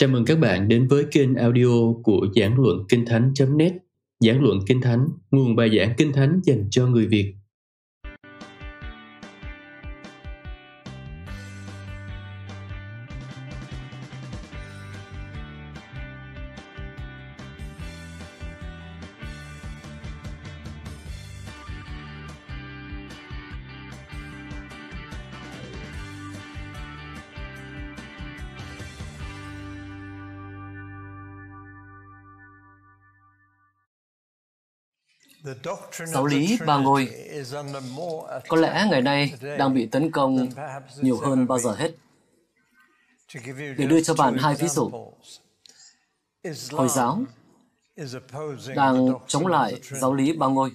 Chào mừng các bạn đến với kênh audio của Giảng Luận Kinh Thánh.net Giảng Luận Kinh Thánh, nguồn bài giảng Kinh Thánh dành cho người Việt. Giáo lý ba ngôi. có lẽ ngày nay đang bị tấn công nhiều hơn bao giờ hết. Để đưa cho bạn hai ví dụ, Hồi giáo đang chống lại giáo lý ba ngôi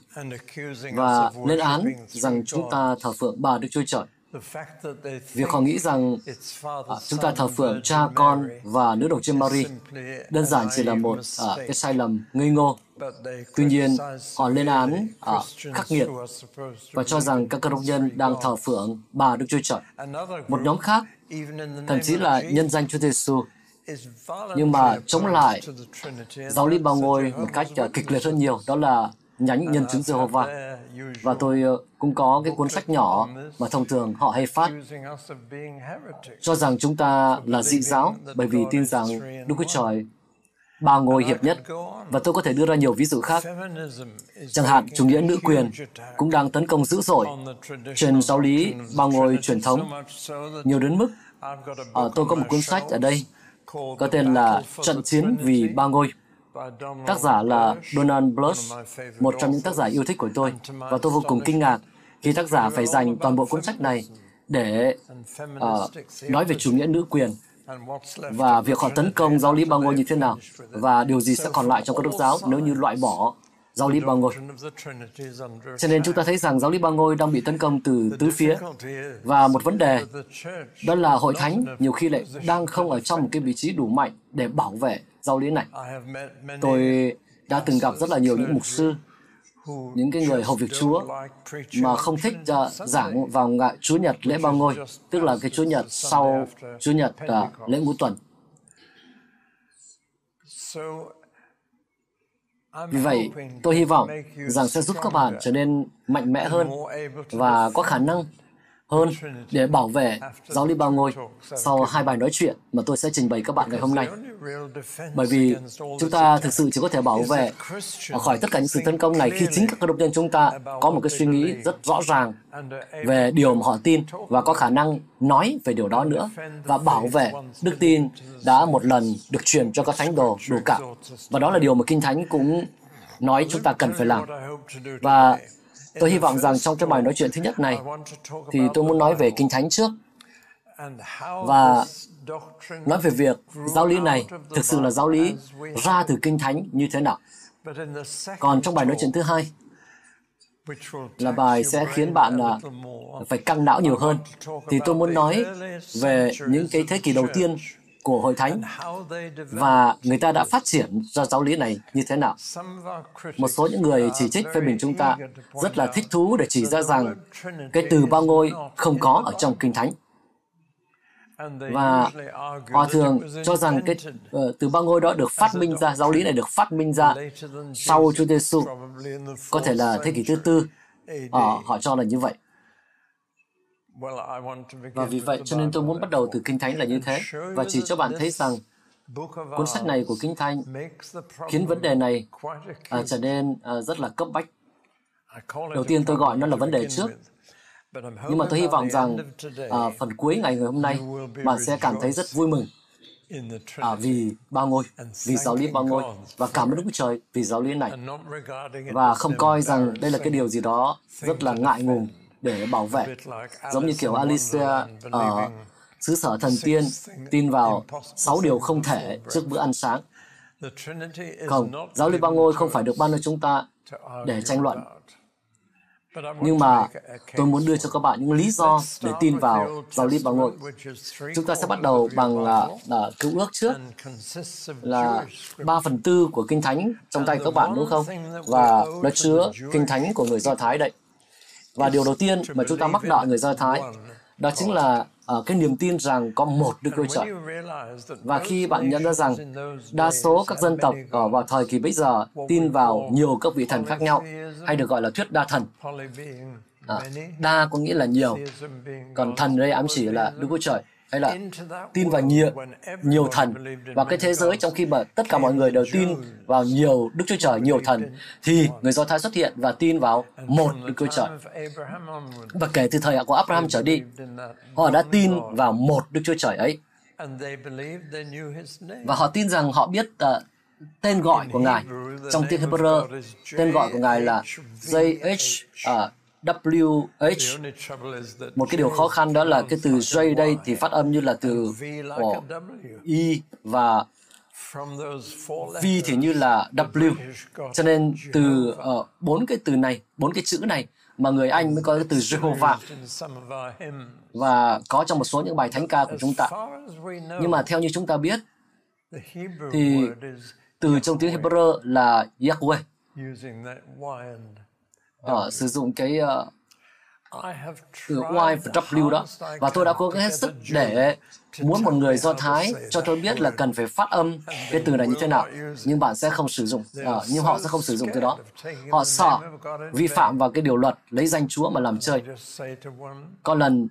và lên án rằng chúng ta thờ phượng ba Đức Chúa Trời. Việc họ nghĩ rằng à, chúng ta thờ phượng cha, con và nữ đồng chiên Mary đơn giản chỉ là một à, cái sai lầm ngây ngô. Tuy nhiên, họ lên án à, khắc nghiệt và cho rằng các cơ đốc nhân đang thờ phượng bà Đức Chúa Trời. Một nhóm khác, thậm chí là nhân danh Chúa Giêsu, nhưng mà chống lại giáo lý ba ngôi một cách uh, kịch liệt hơn nhiều, đó là nhánh nhân chứng Jehovah. Và tôi ờ, cũng có cái cuốn sách nhỏ mà thông thường họ hay phát. cho rằng chúng ta là dị giáo bởi vì tin rằng Đức Chúa Trời ba ngôi hiệp nhất. và tôi có thể đưa ra nhiều ví dụ khác. Chẳng hạn, chủ nghĩa nữ quyền cũng đang tấn công dữ dội trên giáo lý ba ngôi truyền thống, nhiều đến mức à, tôi có một cuốn sách ở đây có tên là Trận chiến vì ba ngôi Tác giả là Donald Bluth, một trong những tác giả yêu thích của tôi, và tôi vô cùng kinh ngạc khi tác giả phải dành toàn bộ cuốn sách này để uh, nói về chủ nghĩa nữ quyền và việc họ tấn công giáo lý ba ngôi như thế nào và điều gì sẽ còn lại trong các đức giáo nếu như loại bỏ giáo lý ba ngôi. Cho nên chúng ta thấy rằng giáo lý ba ngôi đang bị tấn công từ tứ phía. Và một vấn đề đó là hội thánh nhiều khi lại đang không ở trong một cái vị trí đủ mạnh để bảo vệ giáo lý này. Tôi đã từng gặp rất là nhiều những mục sư, những cái người hầu việc Chúa mà không thích uh, giảng vào ngày Chúa Nhật lễ ba ngôi, tức là cái Chúa Nhật sau Chúa Nhật uh, lễ ngũ tuần. Vì vậy, tôi hy vọng rằng sẽ giúp các bạn trở nên mạnh mẽ hơn và có khả năng hơn để bảo vệ giáo lý ba ngôi sau hai bài nói chuyện mà tôi sẽ trình bày các bạn ngày hôm nay. Bởi vì chúng ta thực sự chỉ có thể bảo vệ khỏi tất cả những sự tấn công này khi chính các cơ đốc nhân chúng ta có một cái suy nghĩ rất rõ ràng về điều mà họ tin và có khả năng nói về điều đó nữa và bảo vệ đức tin đã một lần được truyền cho các thánh đồ đủ cả. Và đó là điều mà Kinh Thánh cũng nói chúng ta cần phải làm. Và Tôi hy vọng rằng trong cái bài nói chuyện thứ nhất này, thì tôi muốn nói về Kinh Thánh trước và nói về việc giáo lý này thực sự là giáo lý ra từ Kinh Thánh như thế nào. Còn trong bài nói chuyện thứ hai, là bài sẽ khiến bạn là phải căng não nhiều hơn. Thì tôi muốn nói về những cái thế kỷ đầu tiên của hội thánh và người ta đã phát triển ra giáo lý này như thế nào. Một số những người chỉ trích phê bình chúng ta rất là thích thú để chỉ ra rằng cái từ ba ngôi không có ở trong Kinh Thánh. Và họ thường cho rằng cái uh, từ ba ngôi đó được phát minh ra, giáo lý này được phát minh ra sau Chúa Giêsu, có thể là thế kỷ thứ tư. Uh, họ cho là như vậy. Và vì vậy cho nên tôi muốn bắt đầu từ Kinh Thánh là như thế. Và chỉ cho bạn thấy rằng cuốn sách này của Kinh Thánh khiến vấn đề này uh, trở nên uh, rất là cấp bách. Đầu tiên tôi gọi nó là vấn đề trước, nhưng mà tôi hy vọng rằng uh, phần cuối ngày ngày hôm nay bạn sẽ cảm thấy rất vui mừng. à, vì ba ngôi, vì giáo lý ba ngôi và cảm ơn Đức Trời vì giáo lý này. và không coi rằng đây là cái điều gì đó rất là ngại ngùng để bảo vệ. Giống như kiểu Alicia ở xứ sở thần tiên tin vào sáu điều không thể trước bữa ăn sáng. Không, giáo lý ba ngôi không phải được ban cho chúng ta để tranh luận. Nhưng mà tôi muốn đưa cho các bạn những lý do để tin vào giáo lý ba ngôi. Chúng ta sẽ bắt đầu bằng uh, uh, cứu ước trước là ba phần tư của kinh thánh trong tay các bạn đúng không? Và nó chứa kinh thánh của người Do Thái đấy. Và điều đầu tiên mà chúng ta mắc nợ người Do Thái đó chính là uh, cái niềm tin rằng có một Đức Chúa Trời. Và khi bạn nhận ra rằng đa số các dân tộc ở vào thời kỳ bây giờ tin vào nhiều các vị thần khác nhau, hay được gọi là thuyết đa thần. À, đa có nghĩa là nhiều, còn thần đây ám chỉ là Đức Chúa Trời hay là tin vào nhiều nhiều thần và cái thế giới trong khi mà tất cả mọi người đều tin vào nhiều Đức Chúa Trời, nhiều thần thì người Do Thái xuất hiện và tin vào một Đức Chúa Trời. Và kể từ thời của Abraham trở đi, họ đã tin vào một Đức Chúa Trời ấy. Và họ tin rằng họ biết uh, tên gọi của Ngài. Trong tiếng Hebrew, tên gọi của Ngài là JH uh, WH. Một cái điều khó khăn đó là cái từ J đây thì phát âm như là từ của Y và V thì như là W. Cho nên từ uh, bốn cái từ này, bốn cái chữ này mà người Anh mới có cái từ Jehovah và có trong một số những bài thánh ca của chúng ta. Nhưng mà theo như chúng ta biết thì từ trong tiếng Hebrew là Yahweh uh, sử dụng cái uh, từ Y và W đó. Và tôi đã cố gắng hết sức để muốn một người Do Thái cho tôi biết là cần phải phát âm cái từ này như thế nào nhưng bạn sẽ không sử dụng. Uh, nhưng họ sẽ không sử dụng từ đó. họ sợ vi phạm vào cái điều luật lấy danh Chúa mà làm chơi. có lần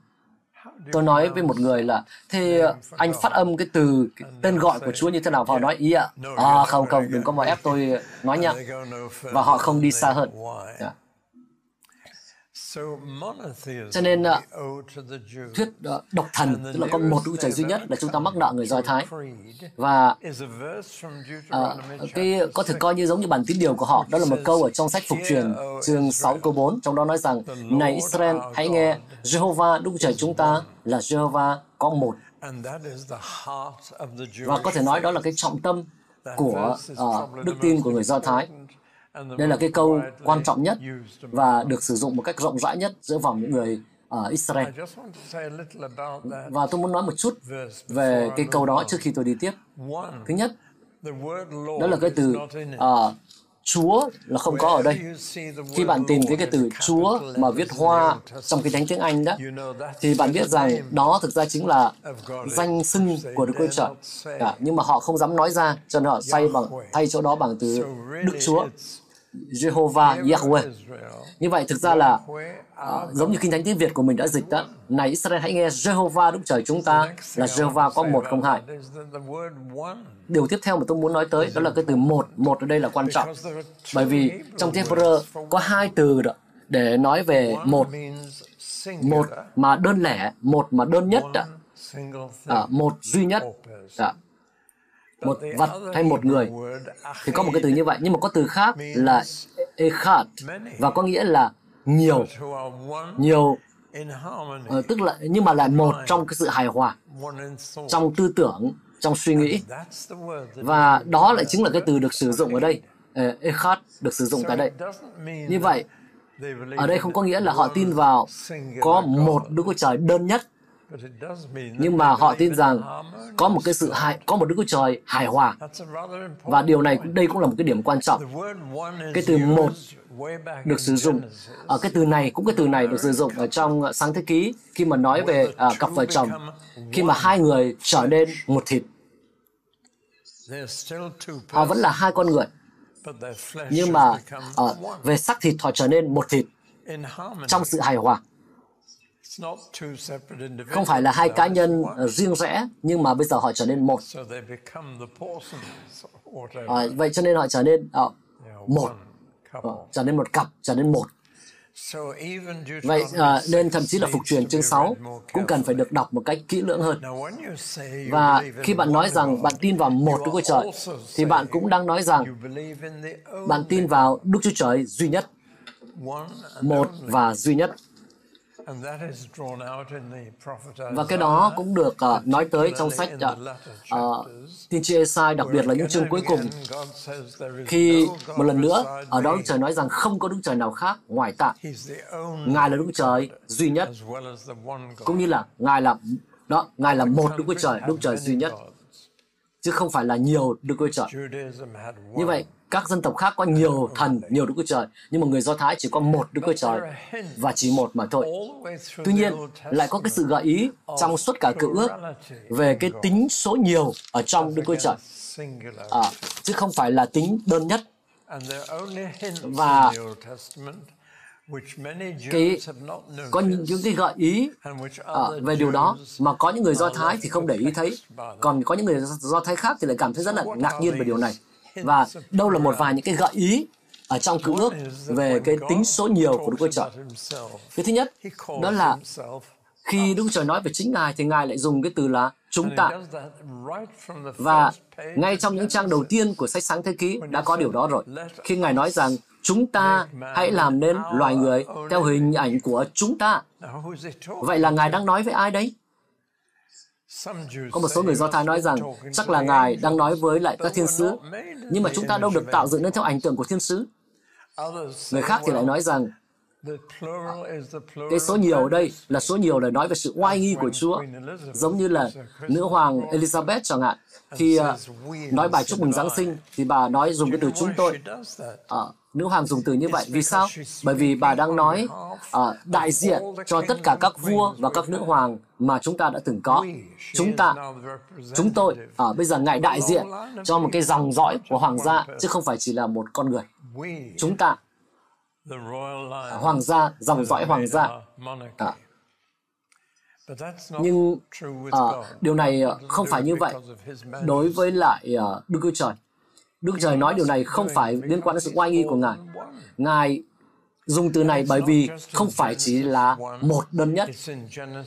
tôi nói với một người là thế anh phát âm cái từ cái tên gọi của Chúa như thế nào? Và họ nói ý ạ à không không đừng có mà ép tôi nói nha. và họ không đi xa hơn. yeah. Cho nên uh, thuyết uh, độc thần, tức là có một Đức Trời duy nhất là chúng ta mắc nợ người Do Thái. Và uh, cái có thể coi như giống như bản tín điều của họ, đó là một câu ở trong sách Phục truyền, chương 6 câu 4, trong đó nói rằng, Này Israel, hãy nghe, Jehovah Đức Trời chúng ta là Jehovah có một. Và có thể nói đó là cái trọng tâm của uh, đức tin của người Do Thái đây là cái câu quan trọng nhất và được sử dụng một cách rộng rãi nhất giữa vòng những người ở Israel. Và tôi muốn nói một chút về cái câu đó trước khi tôi đi tiếp. Thứ nhất, đó là cái từ uh, Chúa là không có ở đây. Khi bạn tìm cái cái từ Chúa mà viết hoa trong cái thánh tiếng Anh đó, thì bạn biết rằng đó thực ra chính là danh xưng của Đức Chúa Trời. À, nhưng mà họ không dám nói ra, cho nên họ thay bằng thay chỗ đó bằng từ Đức Chúa. Jehovah Yahweh. Như vậy thực ra là uh, giống như kinh thánh tiếng Việt của mình đã dịch đó. Này Israel hãy nghe Jehovah Đức Trời chúng ta là Jehovah có một không hai. Điều tiếp theo mà tôi muốn nói tới đó là cái từ một. Một ở đây là quan trọng. Bởi vì trong tiếng Hebrew có hai từ đó để nói về một. Một mà đơn lẻ, một mà đơn nhất đó. À, một duy nhất. À, một vật hay một người. thì có một cái từ như vậy nhưng mà có từ khác là echad và có nghĩa là nhiều. Nhiều. uh, tức là nhưng mà là một trong cái sự hài hòa trong tư tưởng trong suy nghĩ. Và đó lại chính là cái từ được sử dụng ở đây. Uh, echad được sử dụng tại đây. như vậy ở đây không có nghĩa là họ tin vào có một Đức Chúa Trời đơn nhất nhưng mà họ tin rằng có một cái sự hài, có một Đức Chúa Trời hài hòa. Và điều này đây cũng là một cái điểm quan trọng. Cái từ một được sử dụng. Ở cái từ này cũng cái từ này được sử dụng ở trong sáng thế ký khi mà nói về uh, cặp vợ chồng khi mà hai người trở nên một thịt. Họ vẫn là hai con người nhưng mà uh, về sắc thịt họ trở nên một thịt trong sự hài hòa không phải là hai cá nhân ờ, riêng rẽ nhưng mà bây giờ họ trở nên một. À, vậy cho nên họ trở nên uh, một. uh, trở nên một cặp trở nên một. Vậy uh, nên thậm chí là phục truyền chương 6 cũng cần phải được đọc một cách kỹ lưỡng hơn. Và khi bạn nói rằng bạn tin vào một Đức Chúa Trời, thì bạn cũng đang nói rằng bạn tin vào Đức Chúa Trời duy nhất, một và duy nhất. Và cái đó cũng được uh, nói tới trong sách uh, tiên tri Esai, đặc biệt là những chương cuối cùng. Khi một lần nữa, ở đó Đức Trời nói rằng không có Đức Trời nào khác ngoài ta. Ngài là Đức Trời duy nhất, cũng như là Ngài là đó, Ngài là một Đức Chúa Trời, Đức Trời duy nhất, chứ không phải là nhiều Đức Chúa Trời. Như vậy, các dân tộc khác có nhiều thần, nhiều Đức Chúa Trời, nhưng mà người Do Thái chỉ có một Đức Chúa Trời và chỉ một mà thôi. Tuy nhiên, lại có cái sự gợi ý trong suốt cả cựu ước về cái tính số nhiều ở trong Đức Chúa Trời, à, chứ không phải là tính đơn nhất. Và cái có những, những cái gợi ý à, về điều đó mà có những người do thái thì không để ý thấy còn có những người do thái khác thì lại cảm thấy rất là ngạc nhiên về điều này và đâu là một vài những cái gợi ý ở trong cựu ước về cái tính số nhiều của Đức Chúa Trời. Cái thứ nhất, đó là khi Đức Chúa Trời nói về chính Ngài thì Ngài lại dùng cái từ là chúng ta. Và ngay trong những trang đầu tiên của sách sáng thế ký đã có điều đó rồi. Khi Ngài nói rằng chúng ta hãy làm nên loài người theo hình ảnh của chúng ta. Vậy là Ngài đang nói với ai đấy? Có một số người Do Thái nói rằng chắc là Ngài đang nói với lại các thiên sứ, nhưng mà chúng ta đâu được tạo dựng nên theo ảnh tượng của thiên sứ. Người khác thì lại nói rằng cái số nhiều ở đây là số nhiều để nói về sự oai nghi của Chúa, giống như là nữ hoàng Elizabeth chẳng hạn. Khi uh, nói bài chúc mừng Giáng sinh thì bà nói dùng cái từ chúng tôi. Uh, nữ hoàng dùng từ như vậy. Vì sao? Bởi vì bà đang nói uh, đại diện cho tất cả các vua và các nữ hoàng mà chúng ta đã từng có. Chúng ta, chúng tôi, uh, bây giờ ngài đại diện cho một cái dòng dõi của hoàng gia, chứ không phải chỉ là một con người. Chúng ta, hoàng gia, dòng dõi hoàng gia. À. Nhưng à, điều này không phải như vậy đối với lại uh, Đức Chúa Trời. Đức Trời nói điều này không phải liên quan đến sự oai nghi của Ngài. Ngài dùng từ này bởi vì không phải chỉ là một đơn nhất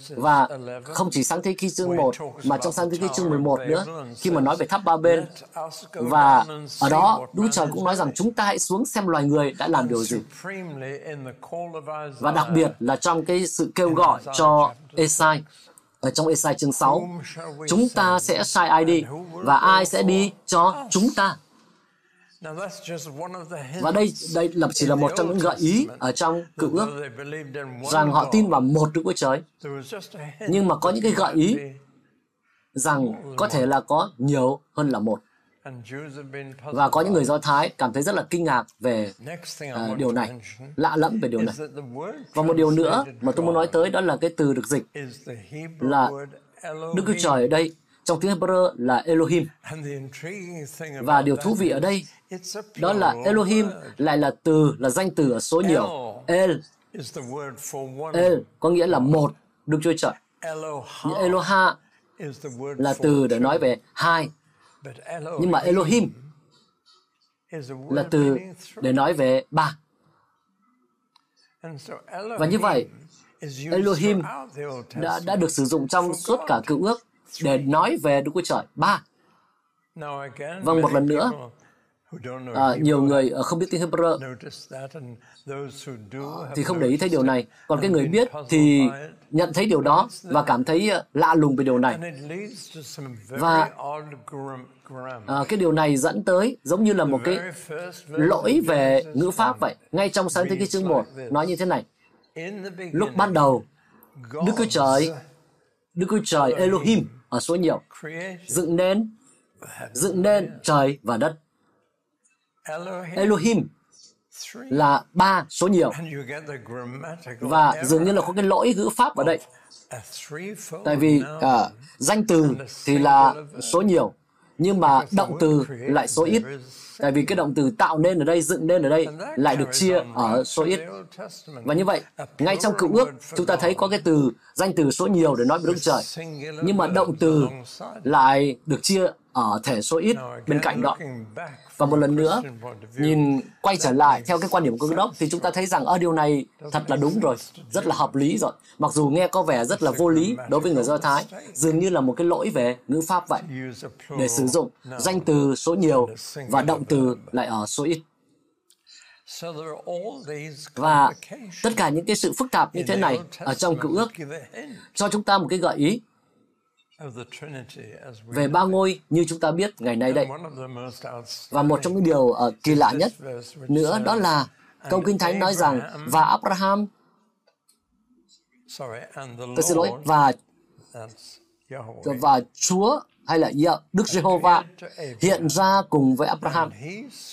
và không chỉ sáng thế ký chương 1 mà trong sáng thế ký chương 11 nữa, khi mà nói về tháp ba bên và ở đó, Đức Trời cũng nói rằng chúng ta hãy xuống xem loài người đã làm điều gì. Và đặc biệt là trong cái sự kêu gọi cho Esai, ở trong Esai chương 6 chúng ta sẽ sai ai đi và ai sẽ đi cho chúng ta? Và đây đây là chỉ là một trong những gợi ý ở trong cựu ước rằng họ tin vào một Đức Chúa Trời. Nhưng mà có những cái gợi ý rằng có thể là có nhiều hơn là một. Và có những người Do Thái cảm thấy rất là kinh ngạc về uh, điều này, lạ lẫm về điều này. Và một điều nữa mà tôi muốn nói tới đó là cái từ được dịch là Đức Chúa Trời ở đây trong tiếng Hebrew là Elohim. Và điều thú vị ở đây đó là Elohim lại là từ là danh từ ở số nhiều. El El có nghĩa là một Đức Chúa Trời. Eloha là từ để nói về hai. Nhưng mà Elohim là từ để nói về ba. Và như vậy, Elohim đã, đã được sử dụng trong suốt cả cựu ước để nói về Đức Chúa Trời. Ba. Vâng, một lần nữa, À, nhiều người ờ, không biết tiếng Hebrew thì không để ý thấy điều này. Còn cái người biết thì nhận thấy điều đó và cảm thấy ờ, lạ lùng về điều này. Và à, cái điều này dẫn tới giống như là một cái lỗi về ngữ pháp vậy. Ngay trong sáng thế ký chương 1 nói như thế này. Lúc ban đầu, Đức Chúa Trời, Đức Chúa Trời Elohim ở số nhiều. Dựng nên dựng nên trời và đất. Elohim là ba số nhiều. Và dường như là có cái lỗi ngữ pháp ở đây. Tại vì uh, danh từ thì là số nhiều nhưng mà động từ lại số ít. tại vì cái động từ tạo nên ở đây dựng nên ở đây lại được chia ở số ít. và như vậy ngay trong cựu ước chúng ta thấy có cái từ danh từ số nhiều để nói về đức trời. Nhưng mà động từ lại được chia ở thể số ít bên cạnh đó và một lần nữa, nhìn quay trở lại theo cái quan điểm của cơ đốc, thì chúng ta thấy rằng ở điều này thật là đúng rồi, rất là hợp lý rồi. Mặc dù nghe có vẻ rất là vô lý đối với người do thái, dường như là một cái lỗi về ngữ pháp vậy, để sử dụng danh từ số nhiều và động từ lại ở số ít. Và tất cả những cái sự phức tạp như thế này ở trong cựu ước, cho chúng ta một cái gợi ý về ba ngôi như chúng ta biết ngày nay đây. Và một trong những điều uh, kỳ lạ nhất nữa đó là câu Kinh Thánh nói rằng và Abraham tôi xin lỗi và và Chúa hay là Đức Giê-hô-va hiện ra cùng với Abraham.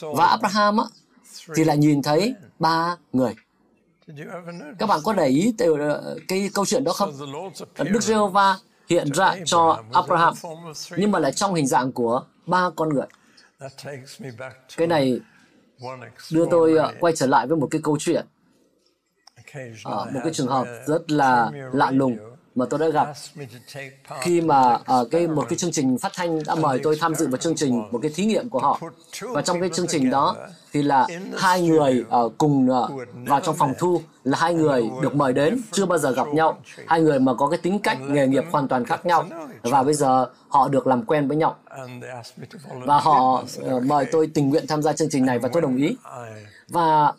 Và Abraham á, thì lại nhìn thấy ba người. Các bạn có để ý ờ, cái câu chuyện đó không? Đức Giê-hô-va hiện ra cho Abraham, nhưng mà lại trong hình dạng của ba con người. Cái này đưa tôi ờ, quay trở lại với một cái câu chuyện, à, một cái trường hợp rất là lạ lùng mà tôi đã gặp. Khi mà uh, cái một cái chương trình phát thanh đã mời tôi tham dự vào chương trình một cái thí nghiệm của họ. Và trong cái chương trình đó thì là hai người uh, cùng uh, vào trong phòng thu là hai người được mời đến chưa bao giờ gặp nhau. Hai người mà có cái tính cách nghề nghiệp hoàn toàn khác nhau. Và bây giờ họ được làm quen với nhau. Và họ uh, mời tôi tình nguyện tham gia chương trình này và tôi đồng ý. Và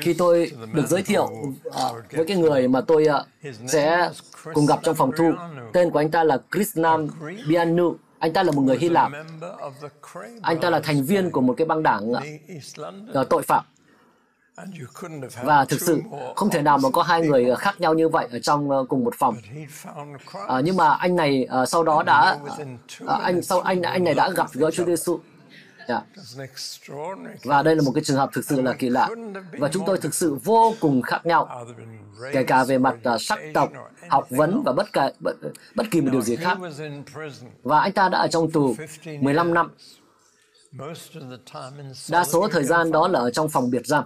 khi tôi được giới thiệu uh, với cái người mà tôi uh, sẽ cùng gặp trong phòng thu, tên của anh ta là Krishnam Bianu. Anh ta là một người Hy Lạp. Anh ta là thành viên của một cái băng đảng uh, tội phạm. Và thực sự không thể nào mà có hai người khác nhau như vậy ở trong cùng một phòng. À, nhưng mà anh này uh, sau đó đã uh, anh sau anh anh này đã gặp gỡ Chúa Giêsu và đây là một cái trường hợp thực sự là kỳ lạ. Và chúng tôi thực sự vô cùng khác nhau, kể cả về mặt uh, sắc tộc, học vấn và bất cả bất, bất kỳ một điều gì khác. Và anh ta đã ở trong tù 15 năm. Đa số thời gian đó là ở trong phòng biệt giam.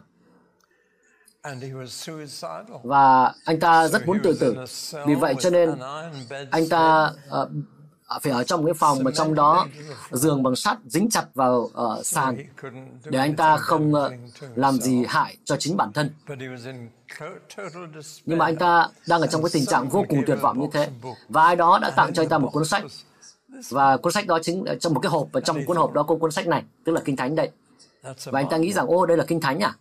Và anh ta rất muốn tự tử. Vì vậy cho nên anh ta uh, Ờ, phải ở trong cái phòng mà trong đó giường bằng sắt dính chặt vào uh, sàn để anh ta không uh, làm gì hại cho chính bản thân. Nhưng mà anh ta đang ở trong cái tình trạng vô cùng tuyệt vọng như thế và ai đó đã tặng cho anh ta một cuốn sách. Và cuốn sách đó chính trong một cái hộp và trong cuốn hộp đó có cuốn sách này tức là kinh thánh đây. Và anh ta nghĩ rằng ô đây là kinh thánh à?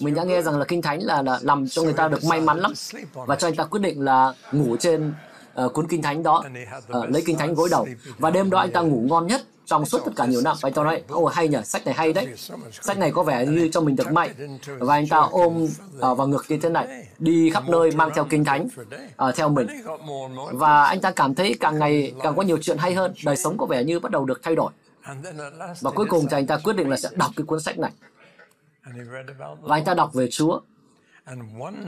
Mình đã nghe rằng là kinh thánh là, là làm cho người ta được may mắn lắm và cho anh ta quyết định là ngủ trên uh, cuốn kinh thánh đó. Uh, lấy kinh thánh gối đầu. Và đêm đó anh ta ngủ ngon nhất trong suốt tất cả nhiều năm. Và anh ta nói ồ hay nhỉ sách này hay đấy. Sách này có vẻ như cho mình được mạnh và anh ta ôm uh, vào ngực như thế này đi khắp nơi mang theo kinh thánh uh, theo mình. Và anh ta cảm thấy càng ngày càng có nhiều chuyện hay hơn. Đời sống có vẻ như bắt đầu được thay đổi. Và cuối cùng thì anh ta quyết định là sẽ đọc cái cuốn sách này. Và anh ta đọc về Chúa.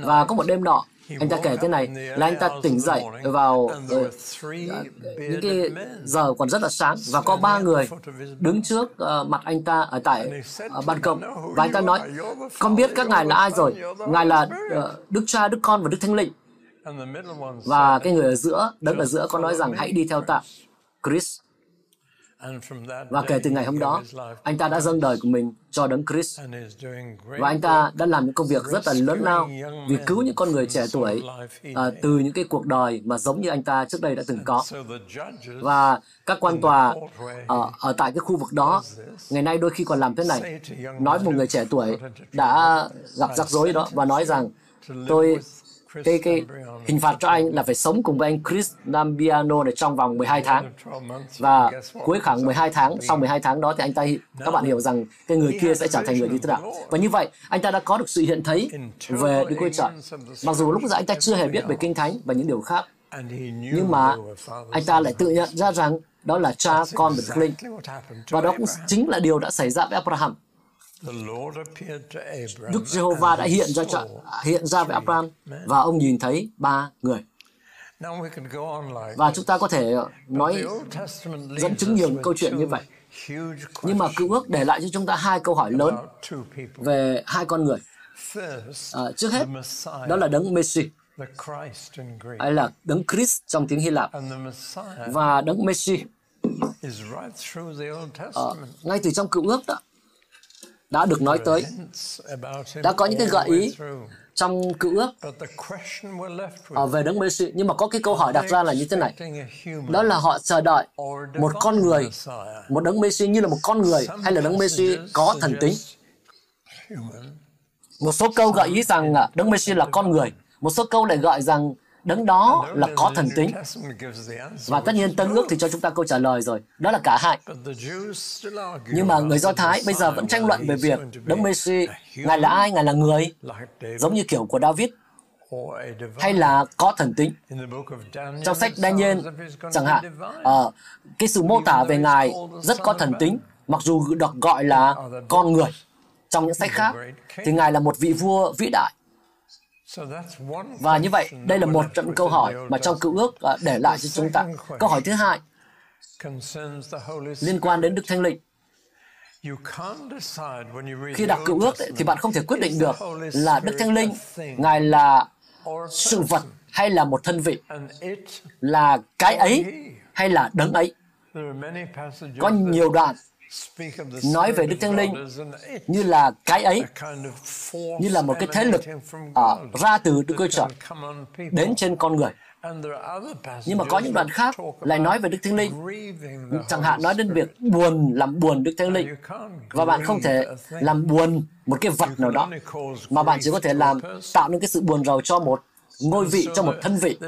Và có một đêm nọ anh ta kể thế này là anh ta tỉnh dậy vào uh, những cái giờ còn rất là sáng và có ba người đứng trước uh, mặt anh ta ở tại uh, ban công và anh ta nói con biết các ngài là ai rồi? ngài là uh, đức cha đức con và đức thánh linh. Và cái người ở giữa đứng ở giữa có nói rằng hãy đi theo ta. Chris và kể từ ngày hôm đó, anh ta đã dâng đời của mình cho đấng Christ. Và anh ta đã làm những công việc rất là lớn lao vì cứu những con người trẻ tuổi à, từ những cái cuộc đời mà giống như anh ta trước đây đã từng có. Và các quan tòa ở, ở tại cái khu vực đó, ngày nay đôi khi còn làm thế này. Nói một người trẻ tuổi đã gặp rắc rối đó và nói rằng tôi cái cái hình phạt cho anh là phải sống cùng với anh Chris Nambiano này trong vòng 12 tháng. Và cuối khoảng 12 tháng sau 12 tháng đó thì anh ta các bạn hiểu rằng cái người kia sẽ trở thành người như thế nào. Và như vậy anh ta đã có được sự hiện thấy về Đức Chúa Trời mặc dù lúc giờ anh ta chưa hề biết về kinh thánh và những điều khác nhưng mà anh ta lại tự nhận ra rằng đó là cha con và Đức Linh và đó cũng chính là điều đã xảy ra với Abraham Đức Giê-hô-va đã hiện ra cho, hiện ra với Abraham và ông nhìn thấy ba người. Và chúng ta có thể nói dẫn chứng nhiều câu chuyện như vậy. Nhưng mà cựu ước để lại cho chúng ta hai câu hỏi lớn về hai con người. À, trước hết, đó là đấng Messi. hay là đấng Christ trong tiếng Hy Lạp. Và đấng Messi. à, ngay từ trong cựu ước đó đã được nói tới. Đã có những cái gợi ý trong cựu ước ở về đấng Messi nhưng mà có cái câu hỏi đặt ra là như thế này. Đó là họ chờ đợi một con người một đấng Messi như là một con người hay là đấng Messi có thần tính. một số câu gợi ý rằng đấng Messi là con người. Một số câu lại gợi rằng đấng đó là có thần tính. Và tất nhiên Tân ước thì cho chúng ta câu trả lời rồi, đó là cả hai. Nhưng mà người Do Thái bây giờ vẫn tranh luận về việc đấng Messi, Ngài là ai, Ngài là người, giống như kiểu của David. hay là có thần tính. Trong sách Daniel, chẳng hạn, uh, cái sự mô tả về Ngài rất có thần tính, mặc dù được gọi là con người. Trong những sách khác, thì Ngài là một vị vua vĩ đại. Và như vậy, đây là một trong câu hỏi mà trong cựu ước uh, để lại cho chúng ta. Câu hỏi thứ hai liên quan đến Đức Thánh Linh. Khi đọc cựu ước thì bạn không thể quyết định được là Đức Thánh Linh, Ngài là sự vật hay là một thân vị, là cái ấy hay là đấng ấy. Có nhiều đoạn nói về Đức Thánh Linh như là cái ấy, như là một cái thế lực uh, ra từ Đức Chúa Trời đến trên con người. Nhưng mà có những đoạn khác lại nói về Đức Thánh Linh. Chẳng hạn nói đến việc buồn, làm buồn Đức Thánh Linh. Và bạn không thể làm buồn một cái vật nào đó, mà bạn chỉ có thể làm tạo nên cái sự buồn rầu cho một ngôi vị, cho một thân vị.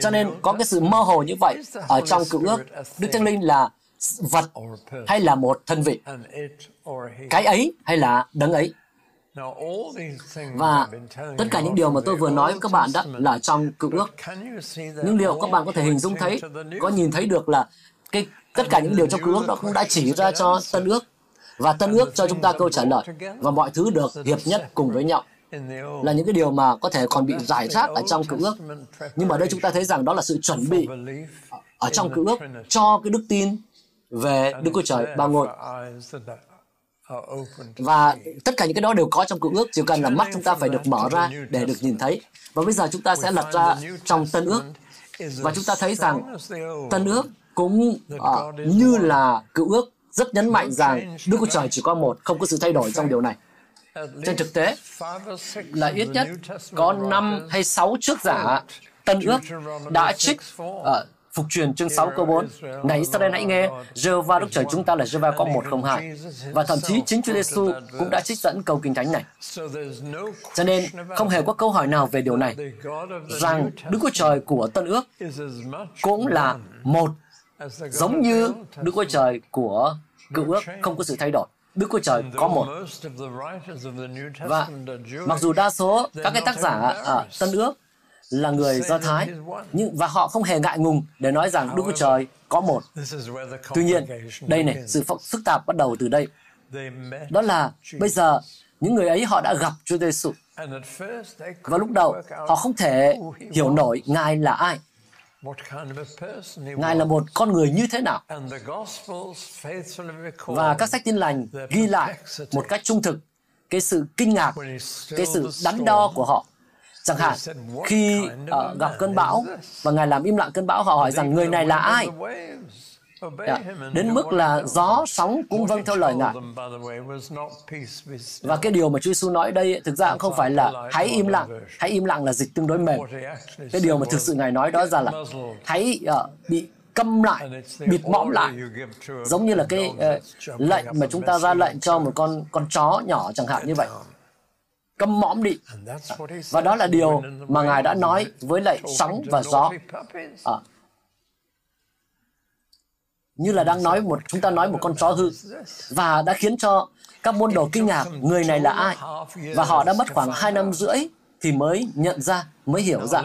Cho nên có cái sự mơ hồ như vậy ở trong cựu ước. Đức Thánh Linh là vật hay là một thân vị. Cái ấy hay là đấng ấy. Và tất cả những điều mà tôi vừa nói với các bạn đó là trong cựu ước. Nhưng liệu các bạn có thể hình dung thấy, có nhìn thấy được là cái tất cả những điều trong cựu ước đó cũng đã chỉ ra cho tân ước. Và tân ước cho chúng ta câu trả lời. Và mọi thứ được hiệp nhất cùng với nhau là những cái điều mà có thể còn bị giải rác ở trong cựu ước. Nhưng mà đây chúng ta thấy rằng đó là sự chuẩn bị ở trong cựu ước cho cái đức tin về Đức Chúa Trời ba ngôi. Và tất cả những cái đó đều có trong cựu ước, chỉ cần là mắt chúng ta phải được mở ra để được nhìn thấy. Và bây giờ chúng ta sẽ lật ra trong Tân ước và chúng ta thấy rằng Tân ước cũng uh, như là cựu ước rất nhấn mạnh rằng Đức Chúa Trời chỉ có một, không có sự thay đổi trong điều này. Trên thực tế là ít nhất có năm hay sáu trước giả Tân ước đã trích uh, Phục truyền chương 6 câu 4. Này Israel hãy nghe, Jehovah Đức Trời chúng ta là Jehovah có một không hai. Và thậm chí chính Chúa Giêsu cũng đã trích dẫn câu kinh thánh này. Cho nên không hề có câu hỏi nào về điều này, rằng Đức Chúa Trời của Tân ước cũng là một, giống như Đức Chúa Trời của cựu ước không có sự thay đổi. Đức Chúa Trời có một. Và mặc dù đa số các cái tác giả ở Tân ước là người Do Thái, nhưng và họ không hề ngại ngùng để nói rằng Đức Chúa Trời có một. Tuy nhiên, đây này, sự phức tạp bắt đầu từ đây. Đó là bây giờ những người ấy họ đã gặp Chúa Giêsu. Và lúc đầu họ không thể hiểu nổi Ngài là ai. Ngài là một con người như thế nào? Và các sách tin lành ghi lại một cách trung thực cái sự kinh ngạc, cái sự đắn đo của họ Chẳng hạn, khi uh, gặp cơn bão và Ngài làm im lặng cơn bão, họ hỏi rằng người này là ai? Yeah. Đến mức là gió, sóng cũng vâng theo lời Ngài. Và cái điều mà Chúa Giêsu nói đây thực ra cũng không phải là hãy im lặng. Hãy im lặng là dịch tương đối mềm. Cái điều mà thực sự Ngài nói đó ra là hãy uh, bị câm lại, bịt mõm lại, giống như là cái uh, lệnh mà chúng ta ra lệnh cho một con con chó nhỏ chẳng hạn như vậy câm mõm đi. Và đó là điều mà Ngài đã nói với lại sóng và gió. À, như là đang nói một chúng ta nói một con chó hư. Và đã khiến cho các môn đồ kinh ngạc người này là ai? và họ đã mất khoảng hai năm rưỡi thì mới nhận ra mới hiểu ra.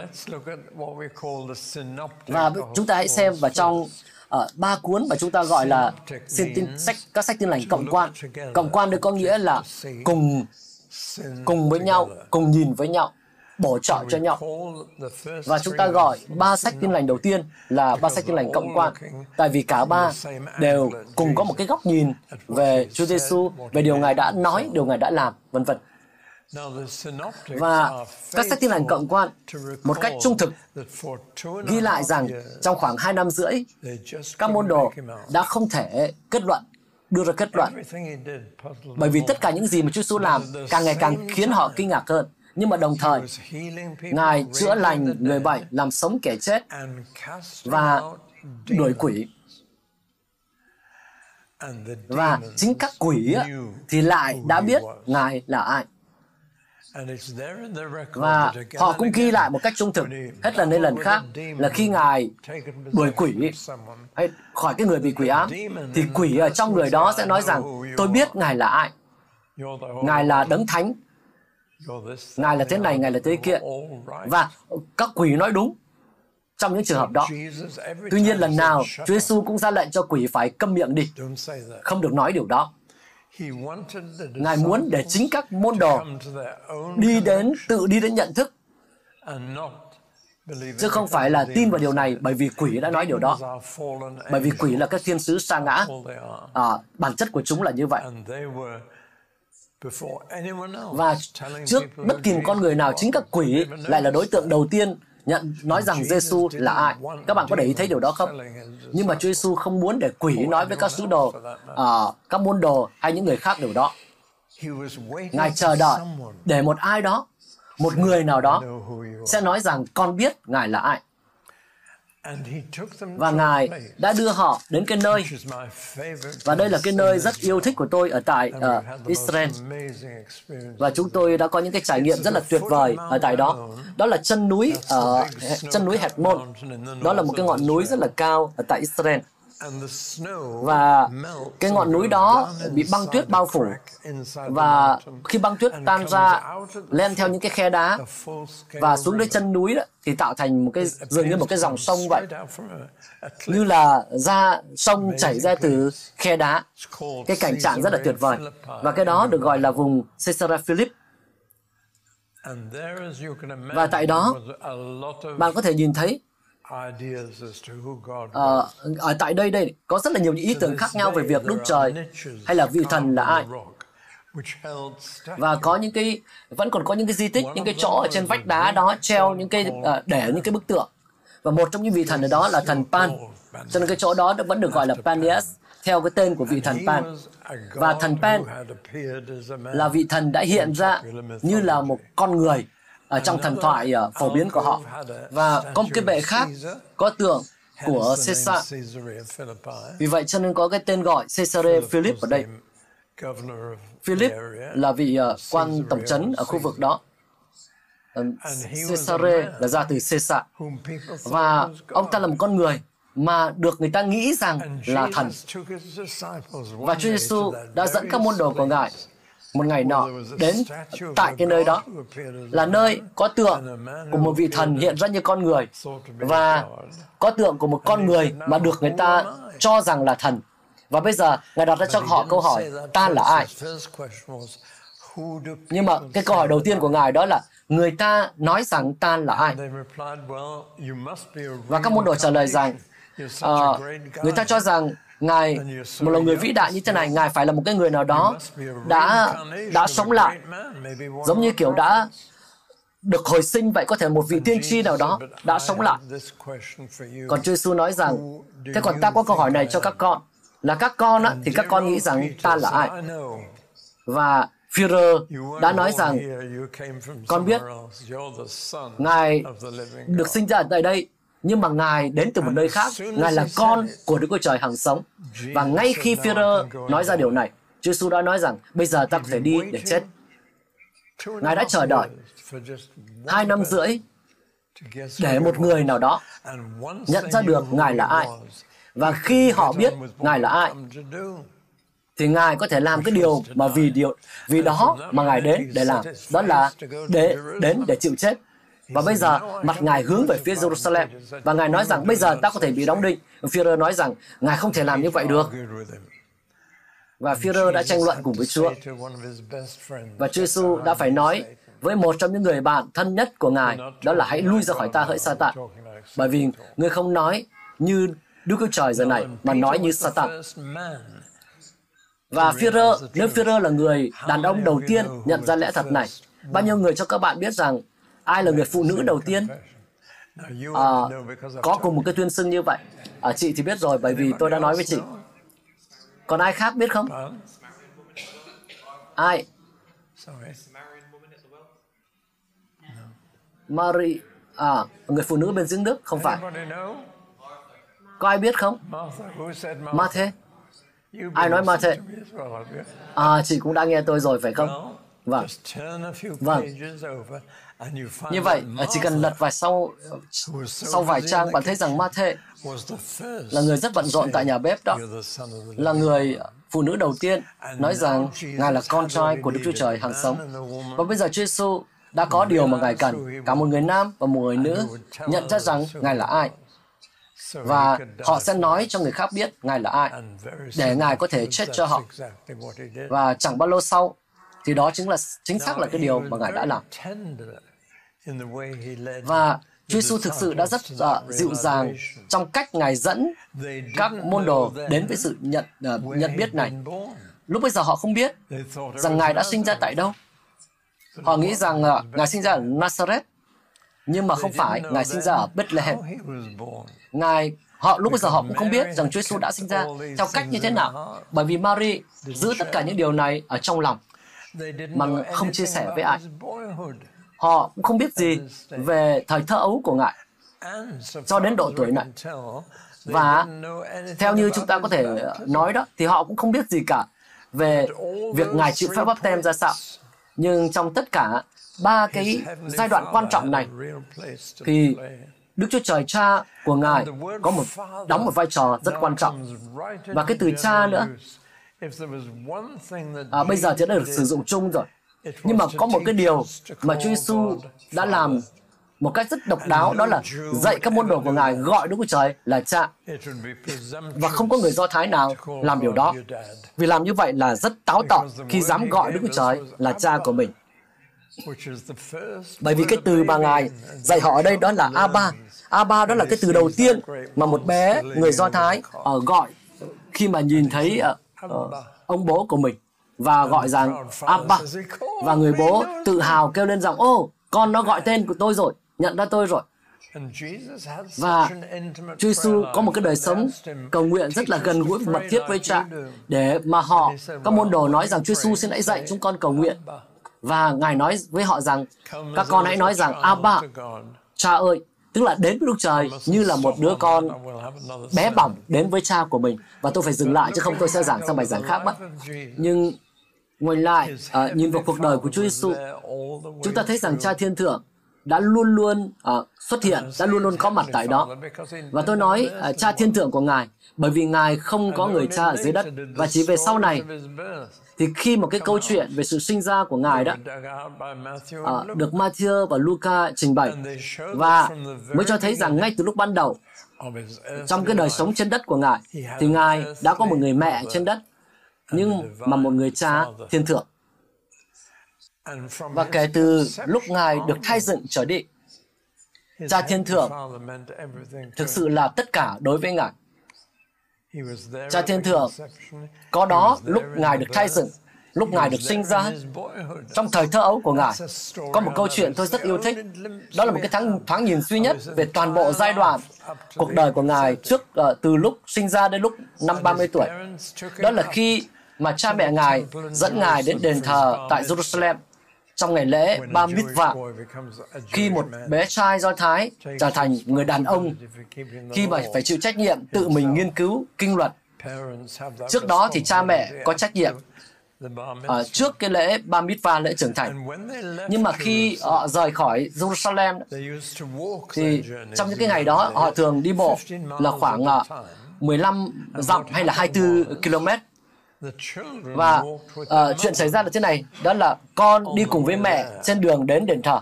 và chúng ta hãy xem vào trong ở uh, ba cuốn mà chúng ta gọi là xin tin sách các sách tin lành cộng quan. cộng quan đây có nghĩa là cùng cùng với nhau, cùng nhìn với nhau, bổ trợ cho nhau. Và chúng ta gọi ba sách tin lành đầu tiên là ba sách tin lành cộng quan, tại vì cả ba đều cùng có một cái góc nhìn về Chúa Giêsu, về điều Ngài đã nói, điều Ngài đã làm, vân vân. Và các sách tin lành cộng quan một cách trung thực ghi lại rằng trong khoảng hai năm rưỡi, các môn đồ đã không thể kết luận đưa ra kết luận. Bởi vì tất cả những gì mà Chúa Giêsu làm càng ngày càng khiến họ kinh ngạc hơn. Nhưng mà đồng thời, Ngài chữa lành người bệnh, làm sống kẻ chết và đuổi quỷ. Và chính các quỷ thì lại đã biết Ngài là ai. Và họ cũng ghi lại một cách trung thực hết lần đến lần khác là khi Ngài đuổi quỷ hay khỏi cái người bị quỷ ám thì quỷ ở trong người đó sẽ nói rằng tôi biết Ngài là ai. Ngài là đấng thánh Ngài là thế này, Ngài là thế kia. Và các quỷ nói đúng trong những trường hợp đó. Tuy nhiên lần nào Chúa Giêsu cũng ra lệnh cho quỷ phải câm miệng đi. Không được nói điều đó. Ngài muốn để chính các môn đồ đi đến, tự đi đến nhận thức. chứ không phải là tin vào điều này bởi vì quỷ đã nói điều đó. Bởi vì quỷ là các thiên sứ sa ngã. À, bản chất của chúng là như vậy. Và trước bất kỳ con người nào chính các quỷ lại là đối tượng đầu tiên nhận nói rằng Giêsu là ai. Các bạn có để ý thấy điều đó không? Nhưng mà Chúa Giêsu không muốn để quỷ nói với các sứ đồ, uh, các môn đồ hay những người khác điều đó. Ngài chờ đợi để một ai đó một người nào đó sẽ nói rằng con biết Ngài là ai. Và Ngài đã đưa họ đến cái nơi, và đây là cái nơi rất yêu thích của tôi ở tại uh, Israel. Và chúng tôi đã có những cái trải nghiệm rất là tuyệt vời ở tại đó. Đó là chân núi ở uh, chân núi Hermon. Đó là một cái ngọn núi rất là cao ở tại Israel và cái ngọn núi đó bị băng tuyết bao phủ. và khi băng tuyết tan ra len theo những cái khe đá và xuống đến chân núi đó, thì tạo thành một cái dường như một cái dòng sông vậy. như là ra sông chảy ra từ khe đá. Cái cảnh trạng rất là tuyệt vời. Và cái đó được gọi là vùng Caesarea Philip. Và tại đó bạn có thể nhìn thấy Ờ, ở tại đây đây có rất là nhiều những ý tưởng khác nhau về việc Đức Trời hay là vị thần là ai. và có những cái vẫn còn có những cái di tích những cái chỗ ở trên vách đá đó treo những cái uh, để những cái bức tượng. Và một trong những vị thần ở đó là thần Pan. Cho nên cái chỗ đó vẫn được gọi là Panias theo cái tên của vị thần Pan. và thần Pan là vị thần đã hiện ra như là một con người ở trong thần thoại ờ, phổ biến của họ. Và có một cái bệ khác có tượng của Caesar. Vì vậy cho nên có cái tên gọi Caesarea Philip ở đây. Philip là vị ờ, quan tổng trấn ở khu vực đó. Uh, Caesare là ra từ Caesar. Và ông ta là một con người mà được người ta nghĩ rằng là thần. Và Chúa Giêsu đã dẫn các môn đồ của Ngài một ngày nọ đến tại cái nơi đó là nơi có tượng của một vị thần hiện ra như con người và có tượng của một con người mà được người ta cho rằng là thần. Và bây giờ ngài đặt ra cho họ câu hỏi ta là ai? nhưng mà cái câu hỏi đầu tiên của ngài đó là người ta nói rằng ta là ai? Và các môn đồ trả lời rằng uh, người ta cho rằng Ngài một là người vĩ đại như thế này, Ngài phải là một cái người nào đó đã đã sống lại, giống như kiểu đã được hồi sinh vậy, có thể một vị tiên tri nào đó đã sống lại. Còn Chúa Giêsu nói rằng, thế còn ta có câu hỏi này cho các con, là các con á, thì các con nghĩ rằng ta là ai? Và Führer đã nói rằng, con biết, Ngài được sinh ra ở tại đây nhưng mà Ngài đến từ một nơi khác. Ngài là con của Đức Chúa Trời hằng sống. Và ngay khi Führer nói ra điều này, Chúa Giêsu đã nói rằng, bây giờ ta có thể đi để chết. Ngài đã chờ đợi hai năm rưỡi để một người nào đó nhận ra được Ngài là ai. Và khi họ biết Ngài là ai, thì Ngài có thể làm cái điều mà vì điều vì đó mà Ngài đến để làm, đó là để đến để chịu chết và bây giờ mặt Ngài hướng về phía Jerusalem và Ngài nói rằng bây giờ ta có thể bị đóng đinh. Führer nói rằng Ngài không thể làm như vậy được. Và Führer đã tranh luận cùng với Chúa. Và Chúa Giêsu đã phải nói với một trong những người bạn thân nhất của Ngài, đó là hãy lui ra khỏi ta hỡi Satan. Bởi vì người không nói như Đức Chúa Trời giờ này, mà nói như Satan. Và Führer, nếu Führer là người đàn ông đầu tiên nhận ra lẽ thật này, bao nhiêu người cho các bạn biết rằng ai là người phụ nữ đầu tiên? à, có cùng một cái tuyên xưng như vậy. À, chị thì biết rồi bởi vì tôi đã nói với chị. Còn ai khác biết không? Ai? Mary à người phụ nữ bên giếng Đức không phải. Có ai biết không? Mathe ai nói Mathe à chị cũng đã nghe tôi rồi phải không? Vâng. vâng Như vậy, chỉ cần lật vài sau sau vài trang, bạn thấy rằng Ma-thê là người rất bận rộn tại nhà bếp đó, là người phụ nữ đầu tiên nói rằng Ngài là con trai của Đức Chúa Trời hàng sống. Và bây giờ Chúa Giêsu đã có điều mà Ngài cần, cả một người nam và một người nữ nhận ra rằng Ngài là ai. Và họ sẽ nói cho người khác biết Ngài là ai, để Ngài có thể chết cho họ. Và chẳng bao lâu sau, thì đó chính là chính xác là cái điều mà Ngài đã làm. Và Chúa Giêsu thực sự đã rất uh, dịu dàng trong cách Ngài dẫn các môn đồ đến với sự nhận uh, nhận biết này. Lúc bây giờ họ không biết rằng Ngài đã sinh ra tại đâu. Họ nghĩ rằng uh, Ngài sinh ra ở Nazareth, nhưng mà không phải, Ngài sinh ra ở Bethlehem. Ngài họ lúc bây giờ họ cũng không biết rằng Chúa Giêsu đã sinh ra theo cách như thế nào, bởi vì Mary giữ tất cả những điều này ở trong lòng mà không chia sẻ với ai. Họ cũng không biết gì về thời thơ ấu của Ngài cho đến độ tuổi này. Và theo như chúng ta có thể nói đó, thì họ cũng không biết gì cả về việc Ngài chịu phép bắp tem ra sao. Nhưng trong tất cả ba cái giai đoạn quan trọng này, thì Đức Chúa Trời Cha của Ngài có một đóng một vai trò rất quan trọng. Và cái từ cha nữa, à, bây giờ thì đã được sử dụng chung rồi. Nhưng mà có một cái điều mà Chúa Giêsu đã làm một cách rất độc đáo, đó là dạy các môn đồ của Ngài, gọi Đức Chúa Trời là cha. Và không có người Do Thái nào làm điều đó. Vì làm như vậy là rất táo tợn khi dám gọi Đức Chúa Trời là cha của mình. Bởi vì cái từ mà Ngài dạy họ ở đây đó là Abba. Abba đó là cái từ đầu tiên mà một bé người Do Thái ở gọi khi mà nhìn thấy ờ, ờ, ông bố của mình và gọi rằng Abba. Và người bố tự hào kêu lên rằng, ô, con nó gọi tên của tôi rồi, nhận ra tôi rồi. Và Chúa Giêsu có một cái đời sống cầu nguyện rất là gần gũi mật thiết với cha để mà họ, các môn đồ nói rằng Chúa Giêsu xin hãy dạy chúng con cầu nguyện. Và Ngài nói với họ rằng, các con hãy nói rằng, Abba, cha ơi, tức là đến với Đức Trời như là một đứa con bé bỏng đến với cha của mình. Và tôi phải dừng lại chứ không tôi sẽ giảng sang bài giảng khác mất. Nhưng Ngoảnh lại, uh, nhìn vào cuộc đời của Chúa Giêsu, chúng ta thấy rằng Cha Thiên Thượng đã luôn luôn uh, xuất hiện, đã luôn luôn có mặt tại đó. Và tôi nói uh, Cha Thiên Thượng của Ngài, bởi vì Ngài không có người cha ở dưới đất. Và chỉ về sau này, thì khi một cái câu chuyện về sự sinh ra của Ngài đó uh, được Matthew và Luca trình bày. Và mới cho thấy rằng ngay từ lúc ban đầu trong cái đời sống trên đất của Ngài thì Ngài đã có một người mẹ trên đất nhưng mà một người cha thiên thượng. Và kể từ lúc Ngài được thay dựng trở đi, cha thiên thượng thực sự là tất cả đối với Ngài. Cha thiên thượng có đó lúc Ngài được thay dựng, lúc Ngài được sinh ra, trong thời thơ ấu của Ngài, có một câu chuyện tôi rất yêu thích. Đó là một cái thoáng, thoáng nhìn duy nhất về toàn bộ giai đoạn cuộc đời của Ngài trước uh, từ lúc sinh ra đến lúc năm 30 tuổi. Đó là khi mà cha mẹ Ngài dẫn Ngài đến đền thờ tại Jerusalem trong ngày lễ Ba Mitzvah, khi một bé trai Do Thái trở thành người đàn ông, khi mà phải chịu trách nhiệm tự mình nghiên cứu kinh luật. Trước đó thì cha mẹ có trách nhiệm ở trước cái lễ Ba Mitzvah, lễ trưởng thành. Nhưng mà khi họ rời khỏi Jerusalem, thì trong những cái ngày đó họ thường đi bộ là khoảng ờ, 15 dặm hay là 24 km và uh, chuyện xảy ra là thế này, đó là con đi cùng với mẹ trên đường đến đền thờ.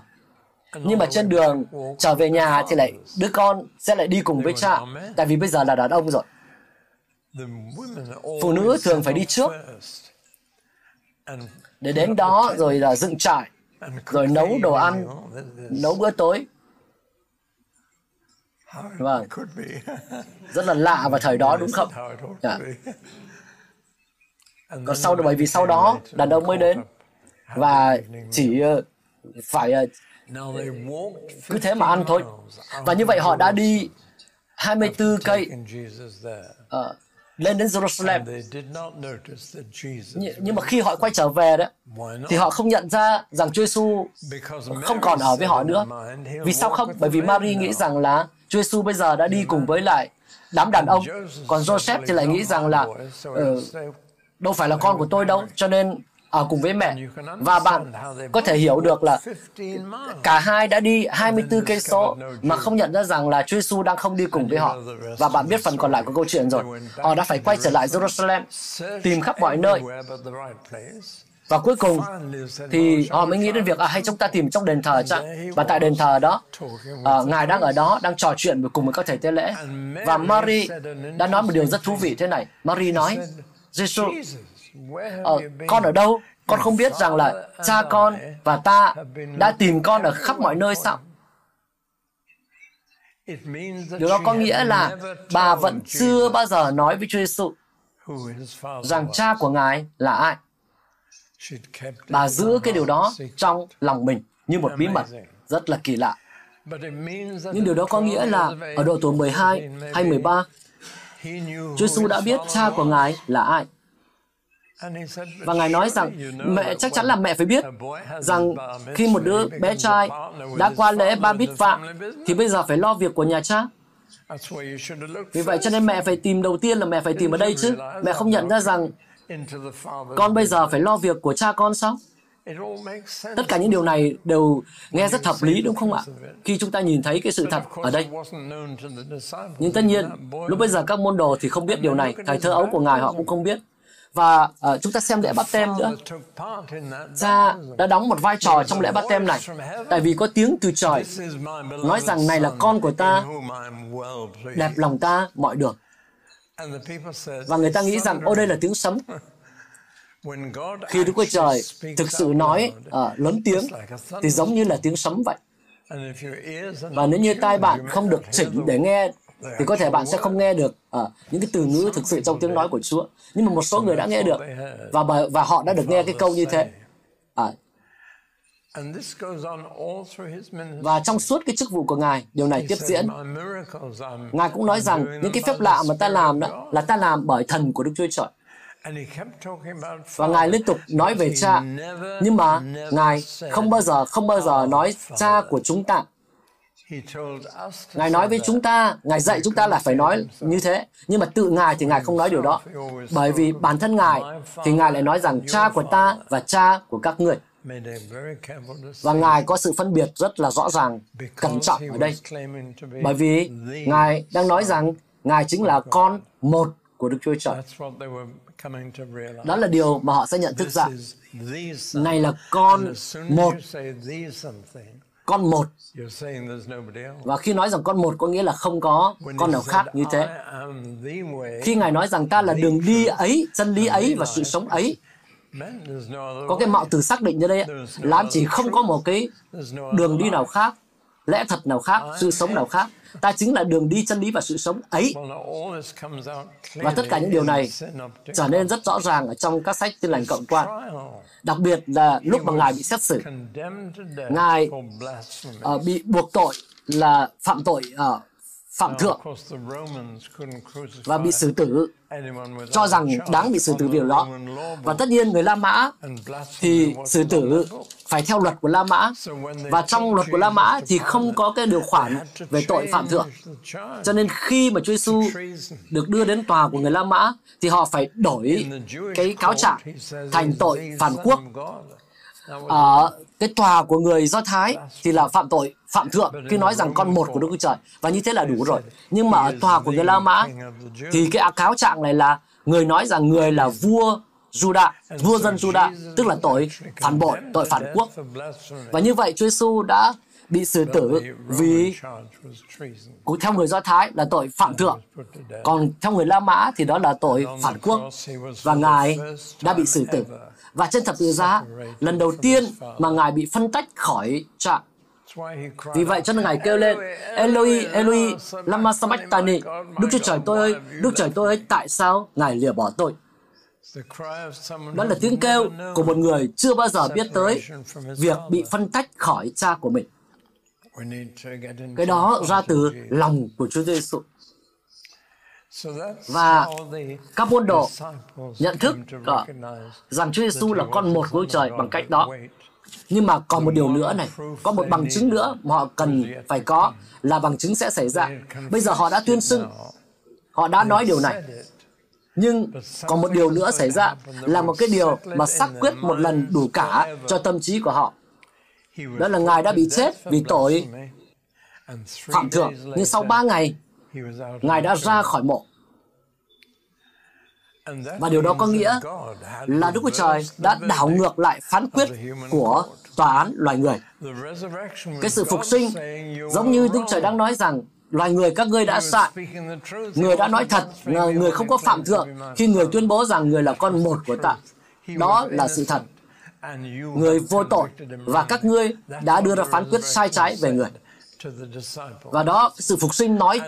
Nhưng mà trên đường trở về nhà thì lại đứa con sẽ lại đi cùng với cha, tại vì bây giờ là đàn ông rồi. Phụ nữ thường phải đi trước để đến đó rồi là dựng trại, rồi nấu đồ ăn, nấu bữa tối. Vâng, rất là lạ vào thời đó đúng không? Yeah. Còn sau bởi vì sau đó đàn ông mới đến và chỉ uh, phải uh, cứ thế mà ăn thôi. Và như vậy họ đã đi 24 cây uh, lên đến Jerusalem. Nh- nhưng mà khi họ quay trở về đấy, thì họ không nhận ra rằng Chúa Giêsu không còn ở với họ nữa. Vì sao không? Bởi vì Mary nghĩ rằng là Chúa Giêsu bây giờ đã đi cùng với lại đám đàn ông, còn Joseph thì lại nghĩ rằng là uh, đâu phải là con của tôi đâu cho nên ở cùng với mẹ và bạn có thể hiểu được là cả hai đã đi 24 cây số mà không nhận ra rằng là Chúa Giêsu đang không đi cùng với họ. Và bạn biết phần còn lại của câu chuyện rồi. Họ đã phải quay trở lại Jerusalem tìm khắp mọi nơi. Và cuối cùng thì họ mới nghĩ đến việc à hay chúng ta tìm trong đền thờ chăng? Và tại đền thờ đó à, ngài đang ở đó đang trò chuyện với cùng với các thầy tế lễ. Và Mary đã nói một điều rất thú vị thế này. Mary nói Giêsu ờ, con ở đâu? Con không biết rằng là cha con và ta đã tìm con ở khắp mọi nơi sao? Điều đó có nghĩa là bà vẫn chưa bao giờ nói với Chúa Giêsu rằng cha của ngài là ai. Bà giữ cái điều đó trong lòng mình như một bí mật rất là kỳ lạ. Nhưng điều đó có nghĩa là ở độ tuổi 12 hay 13 Chúa Giêsu đã biết cha của ngài là ai và Ngài nói rằng, mẹ chắc chắn là mẹ phải biết rằng khi một đứa bé trai đã qua lễ ba bít phạm thì bây giờ phải lo việc của nhà cha. Vì vậy cho nên mẹ phải tìm đầu tiên là mẹ phải tìm ở đây chứ. Mẹ không nhận ra rằng con bây giờ phải lo việc của cha con sao? Tất cả những điều này đều nghe rất hợp lý đúng không ạ? Khi chúng ta nhìn thấy cái sự thật ở đây. Nhưng tất nhiên, lúc bây giờ các môn đồ thì không biết điều này. Thầy thơ ấu của Ngài họ cũng không biết và uh, chúng ta xem lễ bát tem nữa. Cha đã đóng một vai trò trong lễ bát tem này, tại vì có tiếng từ trời nói rằng này là con của ta, đẹp lòng ta mọi đường. Và người ta nghĩ rằng, ô đây là tiếng sấm. Khi Đức Chúa Trời thực sự nói uh, lớn tiếng, thì giống như là tiếng sấm vậy. Và nếu như tai bạn không được chỉnh để nghe thì có thể bạn sẽ không nghe được uh, những cái từ ngữ thực sự trong tiếng nói của Chúa. Nhưng mà một số người đã nghe được và và họ đã được nghe cái câu như thế. À, và trong suốt cái chức vụ của Ngài, điều này tiếp diễn. Ngài cũng nói rằng những cái phép lạ mà ta làm đó là ta làm bởi thần của Đức Chúa Trời. Và Ngài liên tục nói về cha, nhưng mà Ngài không bao giờ, không bao giờ nói cha của chúng ta Ngài nói với chúng ta, Ngài dạy chúng ta là phải nói như thế. Nhưng mà tự Ngài thì Ngài không nói điều đó. Bởi vì bản thân Ngài thì Ngài lại nói rằng cha của ta và cha của các người. Và Ngài có sự phân biệt rất là rõ ràng, cẩn trọng ở đây. Bởi vì Ngài đang nói rằng Ngài chính là con một của Đức Chúa Trời. Đó là điều mà họ sẽ nhận thức ra. Này là con một con một. và khi nói rằng con một có nghĩa là không có con nào khác như thế. Khi ngài nói rằng ta là đường đi ấy chân lý ấy và sự sống ấy có cái mạo từ xác định như đây là chỉ không có một cái đường đi nào khác lẽ thật nào khác sự sống nào khác? Ta chính là đường đi chân lý và sự sống ấy. Và tất cả những điều này trở nên rất rõ ràng ở trong các sách tin lành cộng quan. Đặc biệt là lúc mà ngài bị xét xử. ngài uh, bị buộc tội là phạm tội uh, phạm thượng và bị xử tử, cho rằng đáng bị xử tử vì đó. Và tất nhiên người La Mã thì xử tử phải theo luật của La Mã. Và trong luật của La Mã thì không có cái điều khoản về tội phạm thượng. Cho nên khi mà Chúa Giêsu được đưa đến tòa của người La Mã thì họ phải đổi cái cáo trạng thành tội phản quốc. Ở cái tòa của người Do Thái thì là phạm tội phạm thượng khi nói rằng con một của Đức Chúa Trời và như thế là đủ rồi. Nhưng mà ở tòa của người La Mã thì cái cáo trạng này là người nói rằng người là vua Juda, vua dân Juda, tức là tội phản bội, tội phản quốc. Và như vậy Chúa Giêsu đã bị xử tử vì cũng theo người Do Thái là tội phạm thượng. Còn theo người La Mã thì đó là tội phản quốc và Ngài đã bị xử tử. Và trên thập tự giá, lần đầu tiên mà Ngài bị phân tách khỏi trạm. Vì vậy cho nên Ngài kêu lên, Eloi, Eloi, lama sabachthani, Đức Chúa Trời tôi ơi, Đức Trời tôi ơi, tại sao Ngài lìa bỏ tôi? Đó là tiếng kêu của một người chưa bao giờ biết tới việc bị phân tách khỏi cha của mình. Cái đó ra từ lòng của Chúa Giêsu. Và các môn đồ nhận thức rằng Chúa Giêsu là con một của trời bằng cách đó. Nhưng mà còn một điều nữa này, có một bằng chứng nữa mà họ cần phải có là bằng chứng sẽ xảy ra. Bây giờ họ đã tuyên xưng, họ đã nói điều này. Nhưng còn một điều nữa xảy ra là một cái điều mà xác quyết một lần đủ cả cho tâm trí của họ. Đó là Ngài đã bị chết vì tội phạm thượng. Nhưng sau ba ngày, Ngài đã ra khỏi mộ. Và điều đó có nghĩa là Đức Chúa Trời đã đảo ngược lại phán quyết của tòa án loài người. Cái sự phục sinh giống như Đức Trời đang nói rằng loài người các ngươi đã sai. Người đã nói thật, người không có phạm thượng khi người tuyên bố rằng người là con một của ta. Đó là sự thật. Người vô tội và các ngươi đã đưa ra phán quyết sai trái về người. Và đó, sự phục sinh nói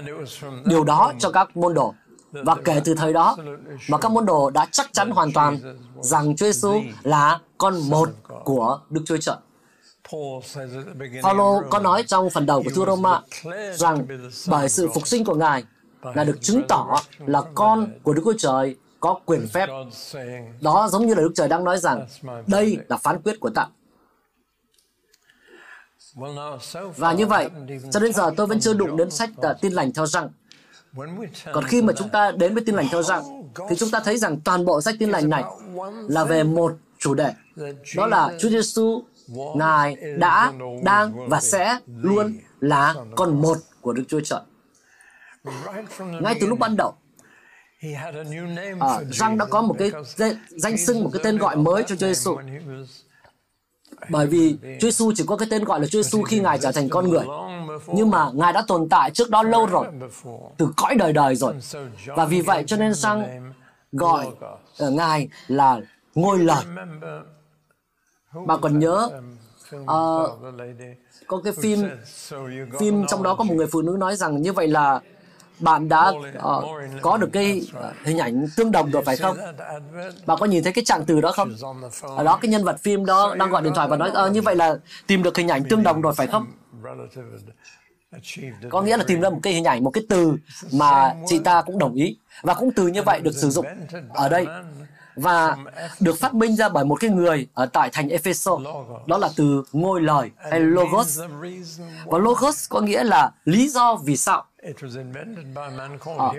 điều đó cho các môn đồ. Và kể từ thời đó mà các môn đồ đã chắc chắn hoàn toàn rằng Chúa Giêsu là con một của Đức Chúa Trời. Paulo có nói trong phần đầu của thư Roma rằng bởi sự phục sinh của Ngài là được chứng tỏ là con của Đức Chúa Trời có quyền phép. Đó giống như là Đức Trời đang nói rằng đây là phán quyết của ta. Và như vậy, cho đến giờ tôi vẫn chưa đụng đến sách uh, tin lành theo răng. Còn khi mà chúng ta đến với tin lành theo răng, thì chúng ta thấy rằng toàn bộ sách tin lành này là về một chủ đề. Đó là Chúa Giêsu Ngài đã, đang và sẽ luôn là con một của Đức Chúa Trời. Ngay từ lúc ban đầu, à, Răng đã có một cái danh xưng, một cái tên gọi mới cho Chúa Giêsu. Bởi vì Chúa Giêsu chỉ có cái tên gọi là Chúa Giêsu khi Ngài trở thành con người. Nhưng mà Ngài đã tồn tại trước đó lâu rồi, từ cõi đời đời rồi. Và vì vậy cho nên sang gọi uh, Ngài là ngôi lời. Bạn còn nhớ uh, có cái phim phim trong đó có một người phụ nữ nói rằng như vậy là bạn đã uh, có được cái hình ảnh tương đồng rồi phải không? Bạn có nhìn thấy cái trạng từ đó không? Ở đó cái nhân vật phim đó đang gọi điện thoại và nói uh, như vậy là tìm được hình ảnh tương đồng rồi phải không? Có nghĩa là tìm ra một cái hình ảnh, một cái từ mà chị ta cũng đồng ý. Và cũng từ như vậy được sử dụng ở đây và được phát minh ra bởi một cái người ở tại thành Epheso. Đó là từ ngôi lời hay logos. Và logos có nghĩa là lý do vì sao. À,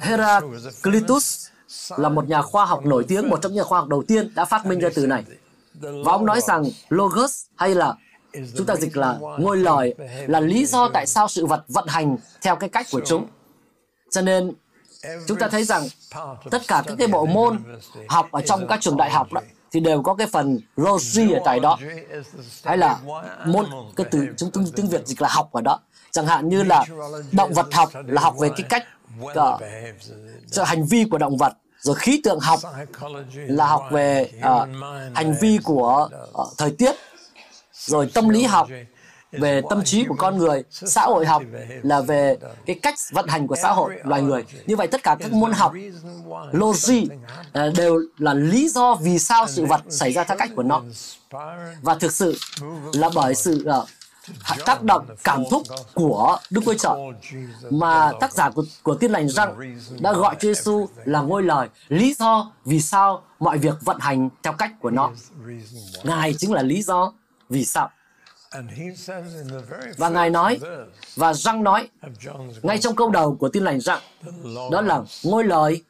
Heraclitus là một nhà khoa học nổi tiếng, một trong những nhà khoa học đầu tiên đã phát minh ra từ này. Và ông nói rằng logos hay là chúng ta dịch là ngôi lời là lý do tại sao sự vật vận hành theo cái cách của chúng. Cho nên chúng ta thấy rằng tất cả các cái bộ môn học ở trong các trường đại học đó thì đều có cái phần logi ở tại đó. Hay là môn cái từ chúng tiếng, tiếng việt dịch là học ở đó. Chẳng hạn như là động vật học là học về cái cách uh, hành vi của động vật rồi khí tượng học là học về uh, hành vi của uh, thời tiết rồi tâm lý học về tâm trí của con người xã hội học là về cái cách vận hành của xã hội loài người. như vậy tất cả các môn học logic à, đều là lý do vì sao sự vật xảy ra theo cách của nó. và thực sự là bởi sự uh, tác động cảm thúc của Đức Chúa Trời. mà tác giả của, của Tin lành răng đã gọi Chúa Giêsu là ngôi lời lý do vì sao mọi việc vận hành theo cách của nó. Ngài chính là lý do vì sao. Và Ngài nói, và răng nói, ngay trong câu đầu của tin lành rằng, đó là ngôi lời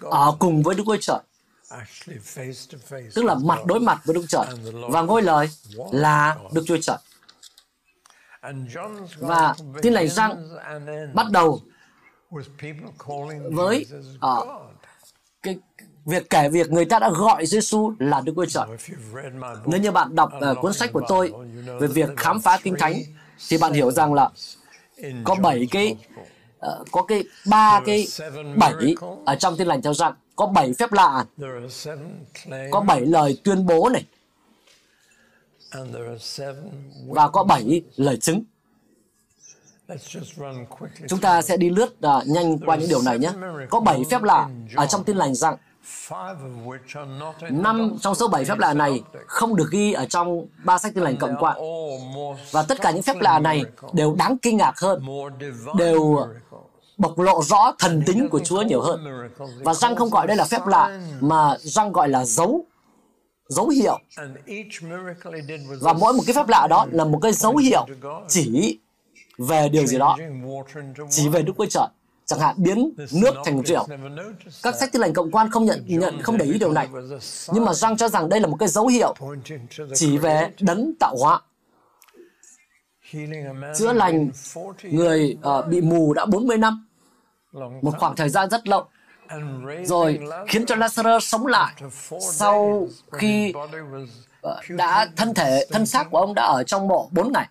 ở cùng với Đức Chúa Trời. Tức là mặt đối mặt với Đức Chúa Trời. Và ngôi lời là Đức Chúa Trời. Và tin lành răng bắt đầu với uh, cái việc kể việc người ta đã gọi Giêsu là Đức Chúa Trời. Nếu như bạn đọc uh, cuốn sách của tôi về việc khám phá Kinh Thánh, thì bạn hiểu rằng là có bảy cái uh, có cái ba cái bảy ở trong Tin lành theo rằng có bảy phép lạ, có bảy lời tuyên bố này, và có bảy lời chứng. Chúng ta sẽ đi lướt uh, nhanh qua những điều này nhé. Có bảy phép lạ ở trong tin lành rằng Năm trong số bảy phép lạ này không được ghi ở trong ba sách tin lành cộng quạ. Và tất cả những phép lạ này đều đáng kinh ngạc hơn, đều bộc lộ rõ thần tính của Chúa nhiều hơn. Và răng không gọi đây là phép lạ, mà răng gọi là dấu, dấu hiệu. Và mỗi một cái phép lạ đó là một cái dấu hiệu chỉ về điều gì đó, chỉ về Đức Chúa Trời. Chẳng hạn biến nước thành rượu. Các sách tin lành cộng quan không nhận nhận không để ý điều này. Nhưng mà Răng cho rằng đây là một cái dấu hiệu chỉ về đấng tạo hóa. Chữa lành người uh, bị mù đã 40 năm, một khoảng thời gian rất lâu. Rồi khiến cho Lazarus sống lại sau khi ờ, đã thân thể thân xác của ông đã ở trong mộ 4 ngày.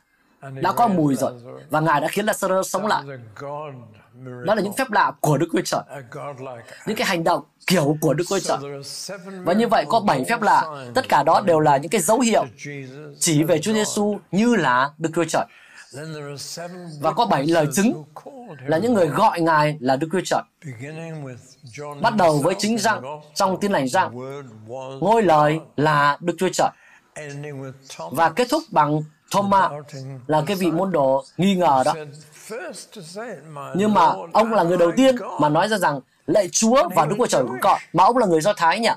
Đã có mùi rồi. Và ngài đã khiến Lazarus sống lại đó là những phép lạ của Đức Chúa Trời. Những cái hành động kiểu của Đức Chúa Trời. Và như vậy có bảy phép lạ. tất cả đó đều là những cái dấu hiệu chỉ về Chúa Giêsu như là Đức Chúa Trời. Và có bảy lời chứng là những người gọi Ngài là Đức Chúa Trời. Bắt đầu với chính răng trong tin lành răng. Ngôi lời là Đức Chúa Trời. Và kết thúc bằng Thomas là cái vị môn đồ nghi ngờ đó. Nhưng mà ông là người đầu tiên mà nói ra rằng lạy Chúa và Đức Chúa Trời của con. Mà ông là người Do Thái nhỉ?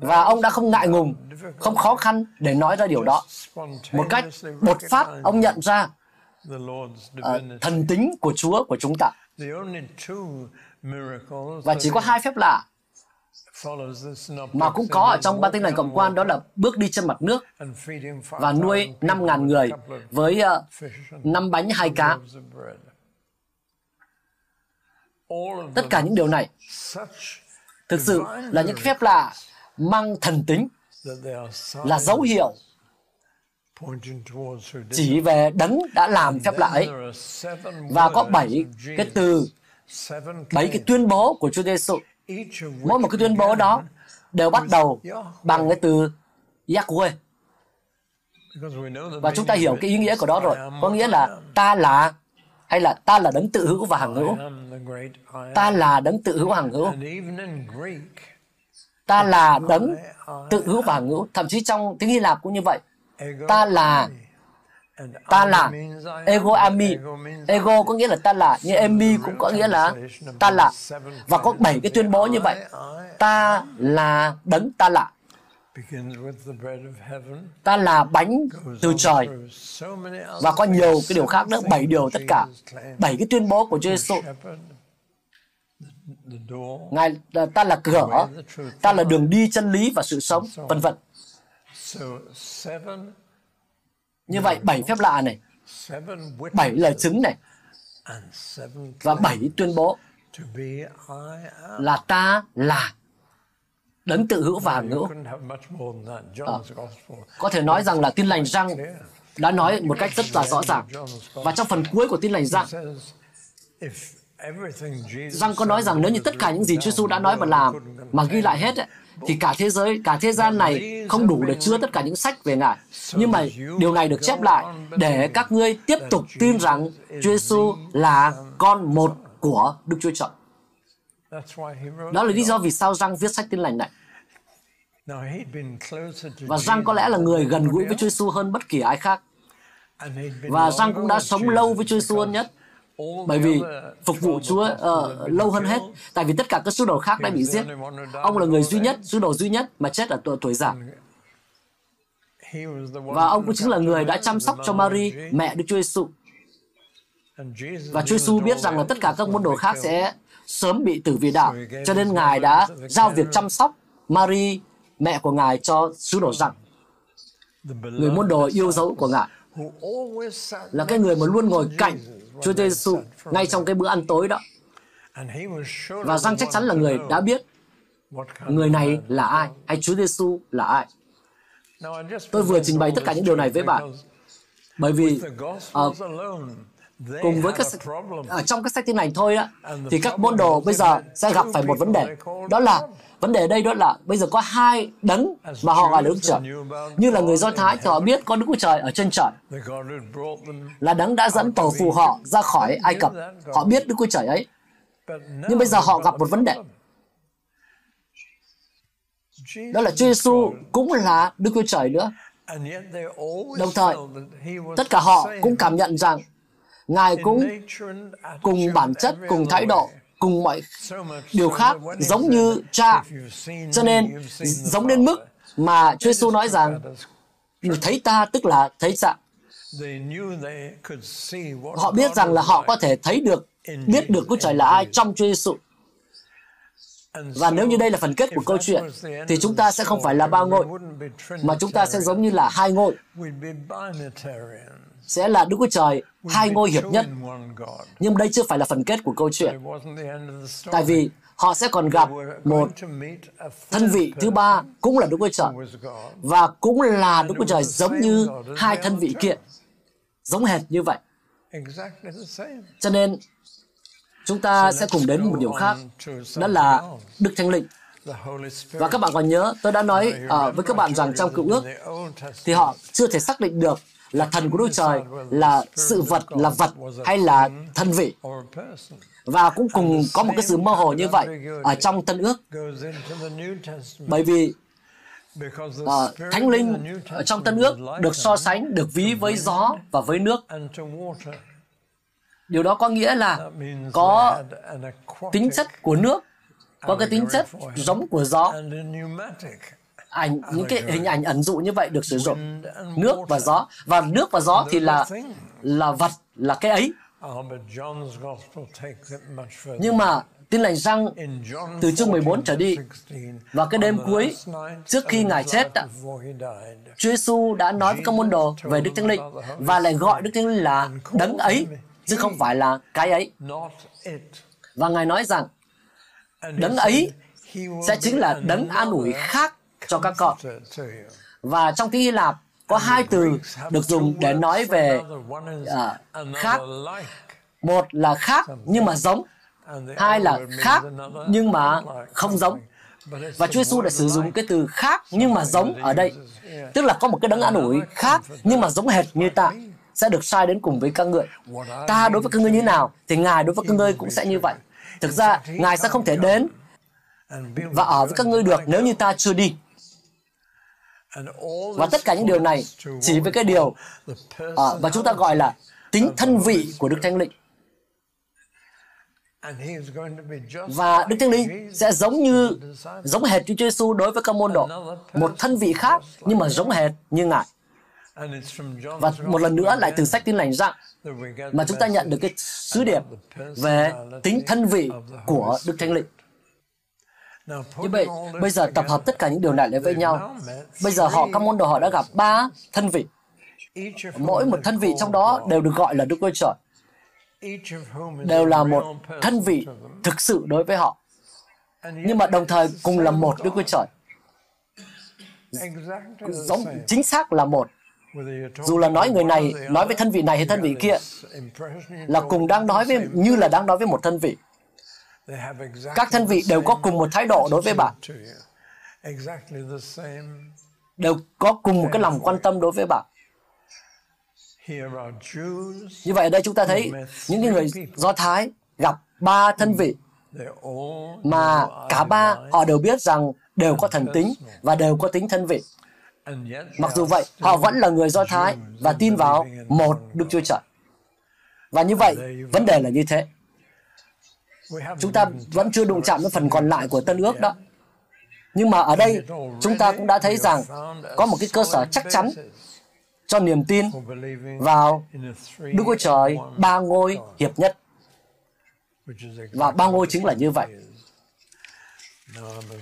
Và ông đã không ngại ngùng, không khó khăn để nói ra điều đó. Một cách bột phát, ông nhận ra uh, thần tính của Chúa của chúng ta. Và chỉ có hai phép lạ mà cũng có ở trong ba tinh lành cộng quan đó là bước đi trên mặt nước và nuôi 5.000 người với uh, 5 bánh hai cá. Tất cả những điều này thực sự là những phép lạ mang thần tính là dấu hiệu chỉ về đấng đã làm phép lạ ấy. Và có bảy cái từ bảy cái tuyên bố của Chúa Giêsu mỗi một cái tuyên bố đó đều bắt đầu bằng cái từ Yahweh và chúng ta hiểu cái ý nghĩa của đó rồi. Có nghĩa là ta là hay là ta là đấng tự hữu và hằng hữu. Ta là đấng tự hữu và hằng hữu. Ta là đấng tự hữu và hằng hữu. Thậm chí trong tiếng Hy Lạp cũng như vậy. Ta là ta là ego ami. Ego có nghĩa là ta là nhưng emi cũng có nghĩa là ta là. Và có bảy cái tuyên bố như vậy. Ta là đấng ta là. Ta là bánh từ trời. Và có nhiều cái điều khác nữa bảy điều tất cả. Bảy cái tuyên bố của Chúa Giêsu ngài ta là cửa ta là đường đi chân lý và sự sống vân vân như vậy bảy phép lạ này bảy lời chứng này và bảy tuyên bố là ta là đấng tự hữu và hữu. À, ờ, có thể nói rằng là tin lành răng đã nói một cách rất là rõ ràng. Và trong phần cuối của tin lành răng, răng có nói rằng nếu như tất cả những gì Chúa Giêsu đã nói và làm mà ghi lại hết ấy, thì cả thế giới, cả thế gian này không đủ để chứa tất cả những sách về Ngài. Nhưng mà điều này được chép lại để các ngươi tiếp tục tin rằng Chúa Giêsu là con một của Đức Chúa Trời. Đó là lý do vì sao Răng viết sách tin lành này. Và Răng có lẽ là người gần gũi với Chúa Giêsu hơn bất kỳ ai khác. Và Răng cũng đã sống lâu với Chúa Giêsu hơn nhất bởi vì phục vụ Chúa uh, lâu hơn hết. Tại vì tất cả các sứ đồ khác đã bị giết. Ông là người duy nhất, sứ đồ duy nhất mà chết ở tuổi, tuổi già. Và ông cũng chính là người đã chăm sóc cho Mary, mẹ Đức Chúa Giêsu. Và Chúa Giêsu biết rằng là tất cả các môn đồ khác sẽ sớm bị tử vì đạo, cho nên Ngài đã giao việc chăm sóc Mary, mẹ của Ngài cho sứ đồ rằng người môn đồ yêu dấu của Ngài là cái người mà luôn ngồi cạnh Chúa Giêsu ngay trong cái bữa ăn tối đó. Và răng chắc chắn là người đã biết người này là ai hay Chúa Giêsu là ai. Tôi vừa trình bày tất cả những điều này với bạn bởi vì uh, cùng với các ở trong các sách tin lành thôi á thì các môn đồ bây giờ sẽ gặp phải một vấn đề đó là vấn đề đây đó là bây giờ có hai đấng mà họ gọi là đức trời. như là người do thái thì họ biết có đức chúa trời ở trên trời. Là đấng đã dẫn tổ phù họ ra khỏi ai cập. họ biết đức chúa trời ấy. Nhưng bây giờ họ gặp một vấn đề. đó là Chúa Giêsu cũng là Đức Chúa Trời nữa. Đồng thời, tất cả họ cũng cảm nhận rằng Ngài cũng cùng bản chất, cùng thái độ, cùng mọi điều khác giống như cha. Cho nên, giống đến mức mà Chúa Giêsu nói rằng thấy ta tức là thấy cha. Họ biết rằng là họ có thể thấy được, biết được Chúa Trời là ai trong Chúa Giêsu. Và nếu như đây là phần kết của câu chuyện, thì chúng ta sẽ không phải là ba ngôi, mà chúng ta sẽ giống như là hai ngôi. Sẽ là Đức Chúa Trời, hai ngôi hiệp nhất. Nhưng đây chưa phải là phần kết của câu chuyện. Tại vì họ sẽ còn gặp một thân vị thứ ba, cũng là Đức Chúa Trời. Và cũng là Đức Chúa Trời giống như hai thân vị kia. Giống hệt như vậy. Cho nên, chúng ta sẽ cùng đến một điều khác, đó là Đức Thánh Linh. Và các bạn còn nhớ, tôi đã nói uh, với các bạn rằng trong cựu ước, thì họ chưa thể xác định được là thần của Đức Trời là sự vật, là vật hay là thân vị. Và cũng cùng có một cái sự mơ hồ như vậy ở trong Tân ước. Bởi vì uh, Thánh Linh ở trong Tân ước được so sánh, được ví với gió và với nước. Điều đó có nghĩa là có tính chất của nước, có cái tính chất giống của gió. Ảnh, những cái hình ảnh ẩn dụ như vậy được sử dụng. Nước và gió. Và nước và gió thì là là vật, là cái ấy. Nhưng mà tin lành răng từ chương 14 trở đi và cái đêm cuối trước khi Ngài chết Chúa Giêsu đã nói với các môn đồ về Đức Thánh Linh và lại gọi Đức Thánh Linh là đấng ấy chứ không phải là cái ấy. Và Ngài nói rằng đấng ấy sẽ chính là đấng an ủi khác cho các con. Và trong tiếng Hy Lạp có hai từ được dùng để nói về uh, khác. Một là khác nhưng mà giống. Hai là khác nhưng mà không giống. Và Chúa Giêsu đã sử dụng cái từ khác nhưng mà giống ở đây. Tức là có một cái đấng an ủi khác nhưng mà giống hệt như ta sẽ được sai đến cùng với các người. Ta đối với các ngươi như nào thì Ngài đối với các ngươi cũng sẽ như vậy. Thực ra, Ngài sẽ không thể đến và ở với các ngươi được nếu như ta chưa đi. Và tất cả những điều này chỉ với cái điều uh, và chúng ta gọi là tính thân vị của Đức Thánh Linh. Và Đức Thánh Linh sẽ giống như giống hệt Chúa Giêsu đối với các môn đồ, một thân vị khác nhưng mà giống hệt như Ngài. Và một lần nữa lại từ sách tin lành rằng mà chúng ta nhận được cái sứ điệp về tính thân vị của Đức Thánh Linh. Như vậy, bây giờ tập hợp tất cả những điều này lại với nhau. Bây giờ họ, các môn đồ họ đã gặp ba thân vị. Mỗi một thân vị trong đó đều được gọi là Đức Chúa Trời. Đều là một thân vị thực sự đối với họ. Nhưng mà đồng thời cùng là một Đức Chúa Trời. Giống chính xác là một dù là nói người này nói với thân vị này hay thân vị kia là cùng đang nói với như là đang nói với một thân vị các thân vị đều có cùng một thái độ đối với bạn. đều có cùng một cái lòng quan tâm đối với bạn. Như vậy ở đây chúng ta thấy những người do thái gặp ba thân vị mà cả ba họ đều biết rằng đều có thần tính và đều có tính thân vị. Mặc dù vậy, họ vẫn là người Do Thái và tin vào một Đức Chúa Trời. Và như vậy, vấn đề là như thế. Chúng ta vẫn chưa đụng chạm đến phần còn lại của Tân ước đó. Nhưng mà ở đây, chúng ta cũng đã thấy rằng có một cái cơ sở chắc chắn cho niềm tin vào Đức Chúa Trời ba ngôi hiệp nhất. Và ba ngôi chính là như vậy.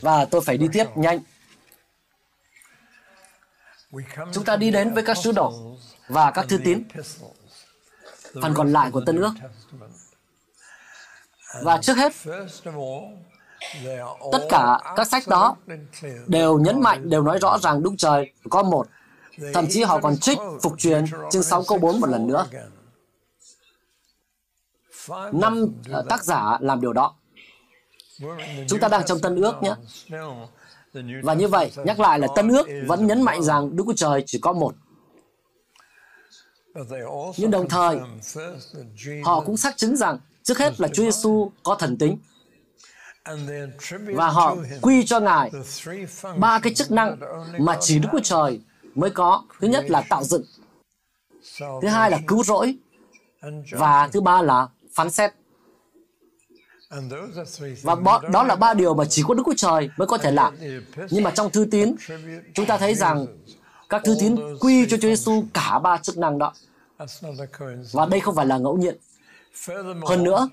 Và tôi phải đi tiếp nhanh. Chúng ta đi đến với các sứ đồ và các thư tín, phần còn lại của Tân ước. Và trước hết, tất cả các sách đó đều nhấn mạnh, đều nói rõ rằng Đức Trời có một. Thậm chí họ còn trích phục truyền chương 6 câu 4 một lần nữa. Năm ờ, tác giả làm điều đó. Chúng ta đang trong Tân ước nhé. Và như vậy, nhắc lại là Tân ước vẫn nhấn mạnh rằng Đức Chúa Trời chỉ có một. Nhưng đồng thời, họ cũng xác chứng rằng trước hết là Chúa Giêsu có thần tính. Và họ quy cho Ngài ba cái chức năng mà chỉ Đức Chúa Trời mới có. Thứ nhất là tạo dựng. Thứ hai là cứu rỗi. Và thứ ba là phán xét. Và đó là ba điều mà chỉ có Đức Chúa Trời mới có thể làm. Nhưng mà trong thư tín, chúng ta thấy rằng các thư tín quy cho Chúa Giêsu cả ba chức năng đó. Và đây không phải là ngẫu nhiên. Hơn nữa,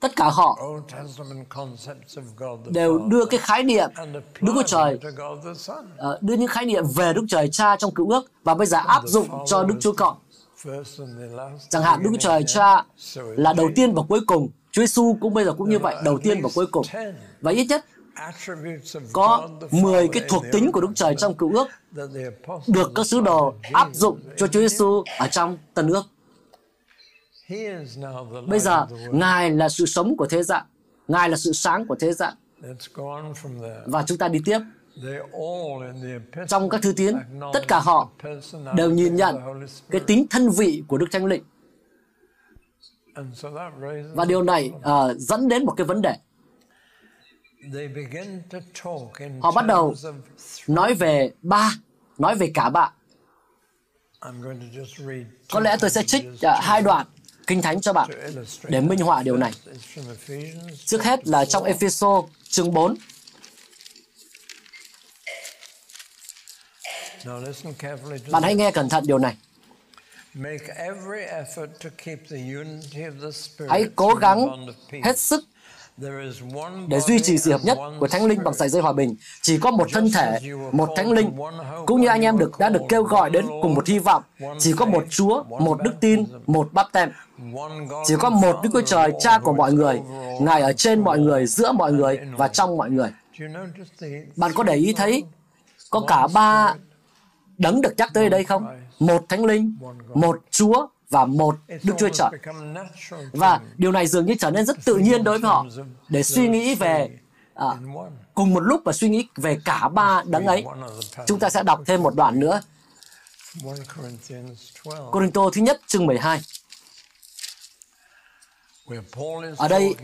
tất cả họ đều đưa cái khái niệm Đức Chúa Trời, ờ, đưa những khái niệm về Đức Trời Cha trong cựu ước và bây giờ áp dụng cho Đức Chúa Con. Chẳng hạn Đức Chúa Trời Cha là đầu tiên và cuối cùng, Chúa Giêsu cũng bây giờ cũng như vậy, đầu tiên và cuối cùng. Và ít nhất có 10 cái thuộc tính của Đức Trời trong cựu ước được các sứ đồ áp dụng cho Chúa Giêsu ở trong tân ước. Bây giờ, Ngài là sự sống của thế gian. Ngài là sự sáng của thế gian. Và chúng ta đi tiếp. Trong các thư tiến, tất cả họ đều nhìn nhận cái tính thân vị của Đức Thánh Linh. Và điều này uh, dẫn đến một cái vấn đề. Họ bắt đầu nói về ba, nói về cả ba. Có lẽ tôi sẽ trích uh, hai đoạn Kinh Thánh cho bạn để minh họa điều này. Trước hết là trong Epheso chương 4. Bạn hãy nghe cẩn thận điều này. Hãy cố gắng hết sức để duy trì sự hợp nhất của Thánh Linh bằng sợi dây hòa bình. Chỉ có một thân thể, một Thánh Linh, cũng như anh em được đã được kêu gọi đến cùng một hy vọng. Chỉ có một Chúa, một đức tin, một bắp tem. Chỉ có một Đức Chúa Trời, Cha của mọi người. Ngài ở trên mọi người, giữa mọi người và trong mọi người. Bạn có để ý thấy có cả ba đấng được nhắc tới đây không? Một Thánh Linh, một Chúa và một Đức Chúa Trời. Và điều này dường như trở nên rất tự nhiên đối với họ để suy nghĩ về à, cùng một lúc và suy nghĩ về cả ba đấng ấy. Chúng ta sẽ đọc thêm một đoạn nữa. Corinto thứ nhất chương 12. Ở đây,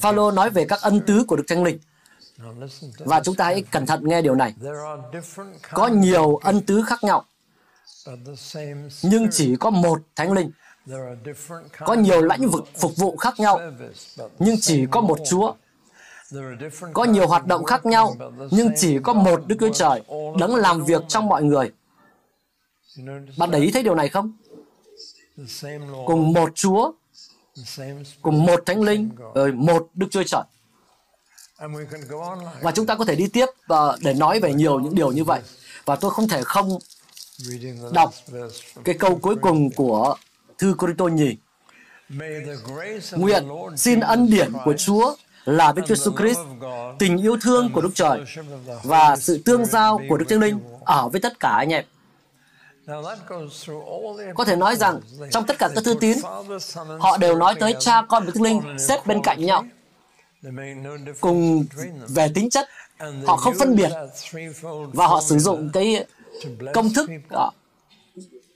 Phaolô nói về các ân tứ của Đức Thánh Linh. Và chúng ta hãy cẩn thận nghe điều này. Có nhiều ân tứ khác nhau, nhưng chỉ có một Thánh Linh. Có nhiều lãnh vực phục vụ khác nhau, nhưng chỉ có một Chúa. Có nhiều hoạt động khác nhau, nhưng chỉ có một Đức Chúa Trời đấng làm việc trong mọi người. Bạn để ý thấy điều này không? Cùng một Chúa, cùng một Thánh Linh, rồi một Đức Chúa Trời. Và chúng ta có thể đi tiếp để nói về nhiều những điều như vậy. Và tôi không thể không đọc cái câu cuối cùng của thư Corinto nhì. Nguyện xin ân điển của Chúa là Đức Chúa Jesus Christ, tình yêu thương của Đức Trời và sự tương giao của Đức Thánh Linh ở với tất cả anh em. Có thể nói rằng trong tất cả các thư tín, họ đều nói tới cha con và Thánh Linh xếp bên cạnh nhau. Cùng về tính chất, họ không phân biệt và họ sử dụng cái công thức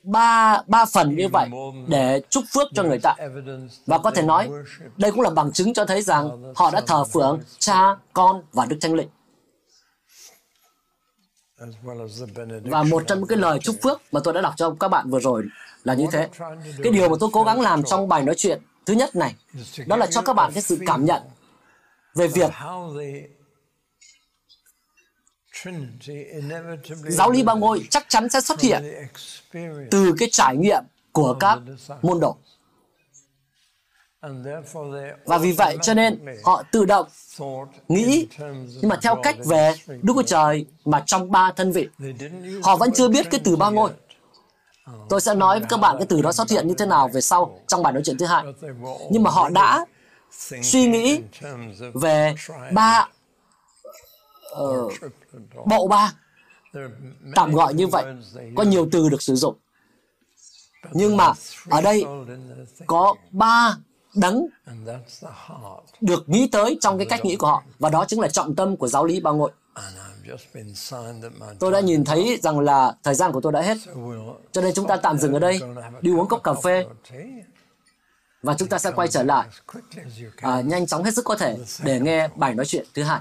ba ba phần như vậy để chúc phước cho người ta. và có thể nói đây cũng là bằng chứng cho thấy rằng họ đã thờ phượng cha con và đức thánh linh. Và một trong những cái lời chúc phước mà tôi đã đọc cho các bạn vừa rồi là như thế. Cái điều mà tôi cố gắng làm trong bài nói chuyện thứ nhất này đó là cho các bạn cái sự cảm nhận về việc giáo lý ba ngôi chắc chắn sẽ xuất hiện từ cái trải nghiệm của các môn đồ. Và vì vậy cho nên họ tự động nghĩ nhưng mà theo cách về Đức Chúa Trời mà trong ba thân vị. Họ vẫn chưa biết cái từ ba ngôi. Tôi sẽ nói với các bạn cái từ đó xuất hiện như thế nào về sau trong bài nói chuyện thứ hai. Nhưng mà họ đã suy nghĩ về ba uh, bộ ba. Tạm gọi như vậy. có nhiều từ được sử dụng. Nhưng mà ở đây có ba đấng được nghĩ tới trong cái cách nghĩ của họ. Và đó chính là trọng tâm của giáo lý ba ngội tôi đã nhìn thấy rằng là thời gian của tôi đã hết. Cho nên chúng ta tạm dừng ở đây. đi uống cốc cà phê. và chúng ta sẽ quay trở lại. à, nhanh chóng hết sức có thể để nghe bài nói chuyện thứ hai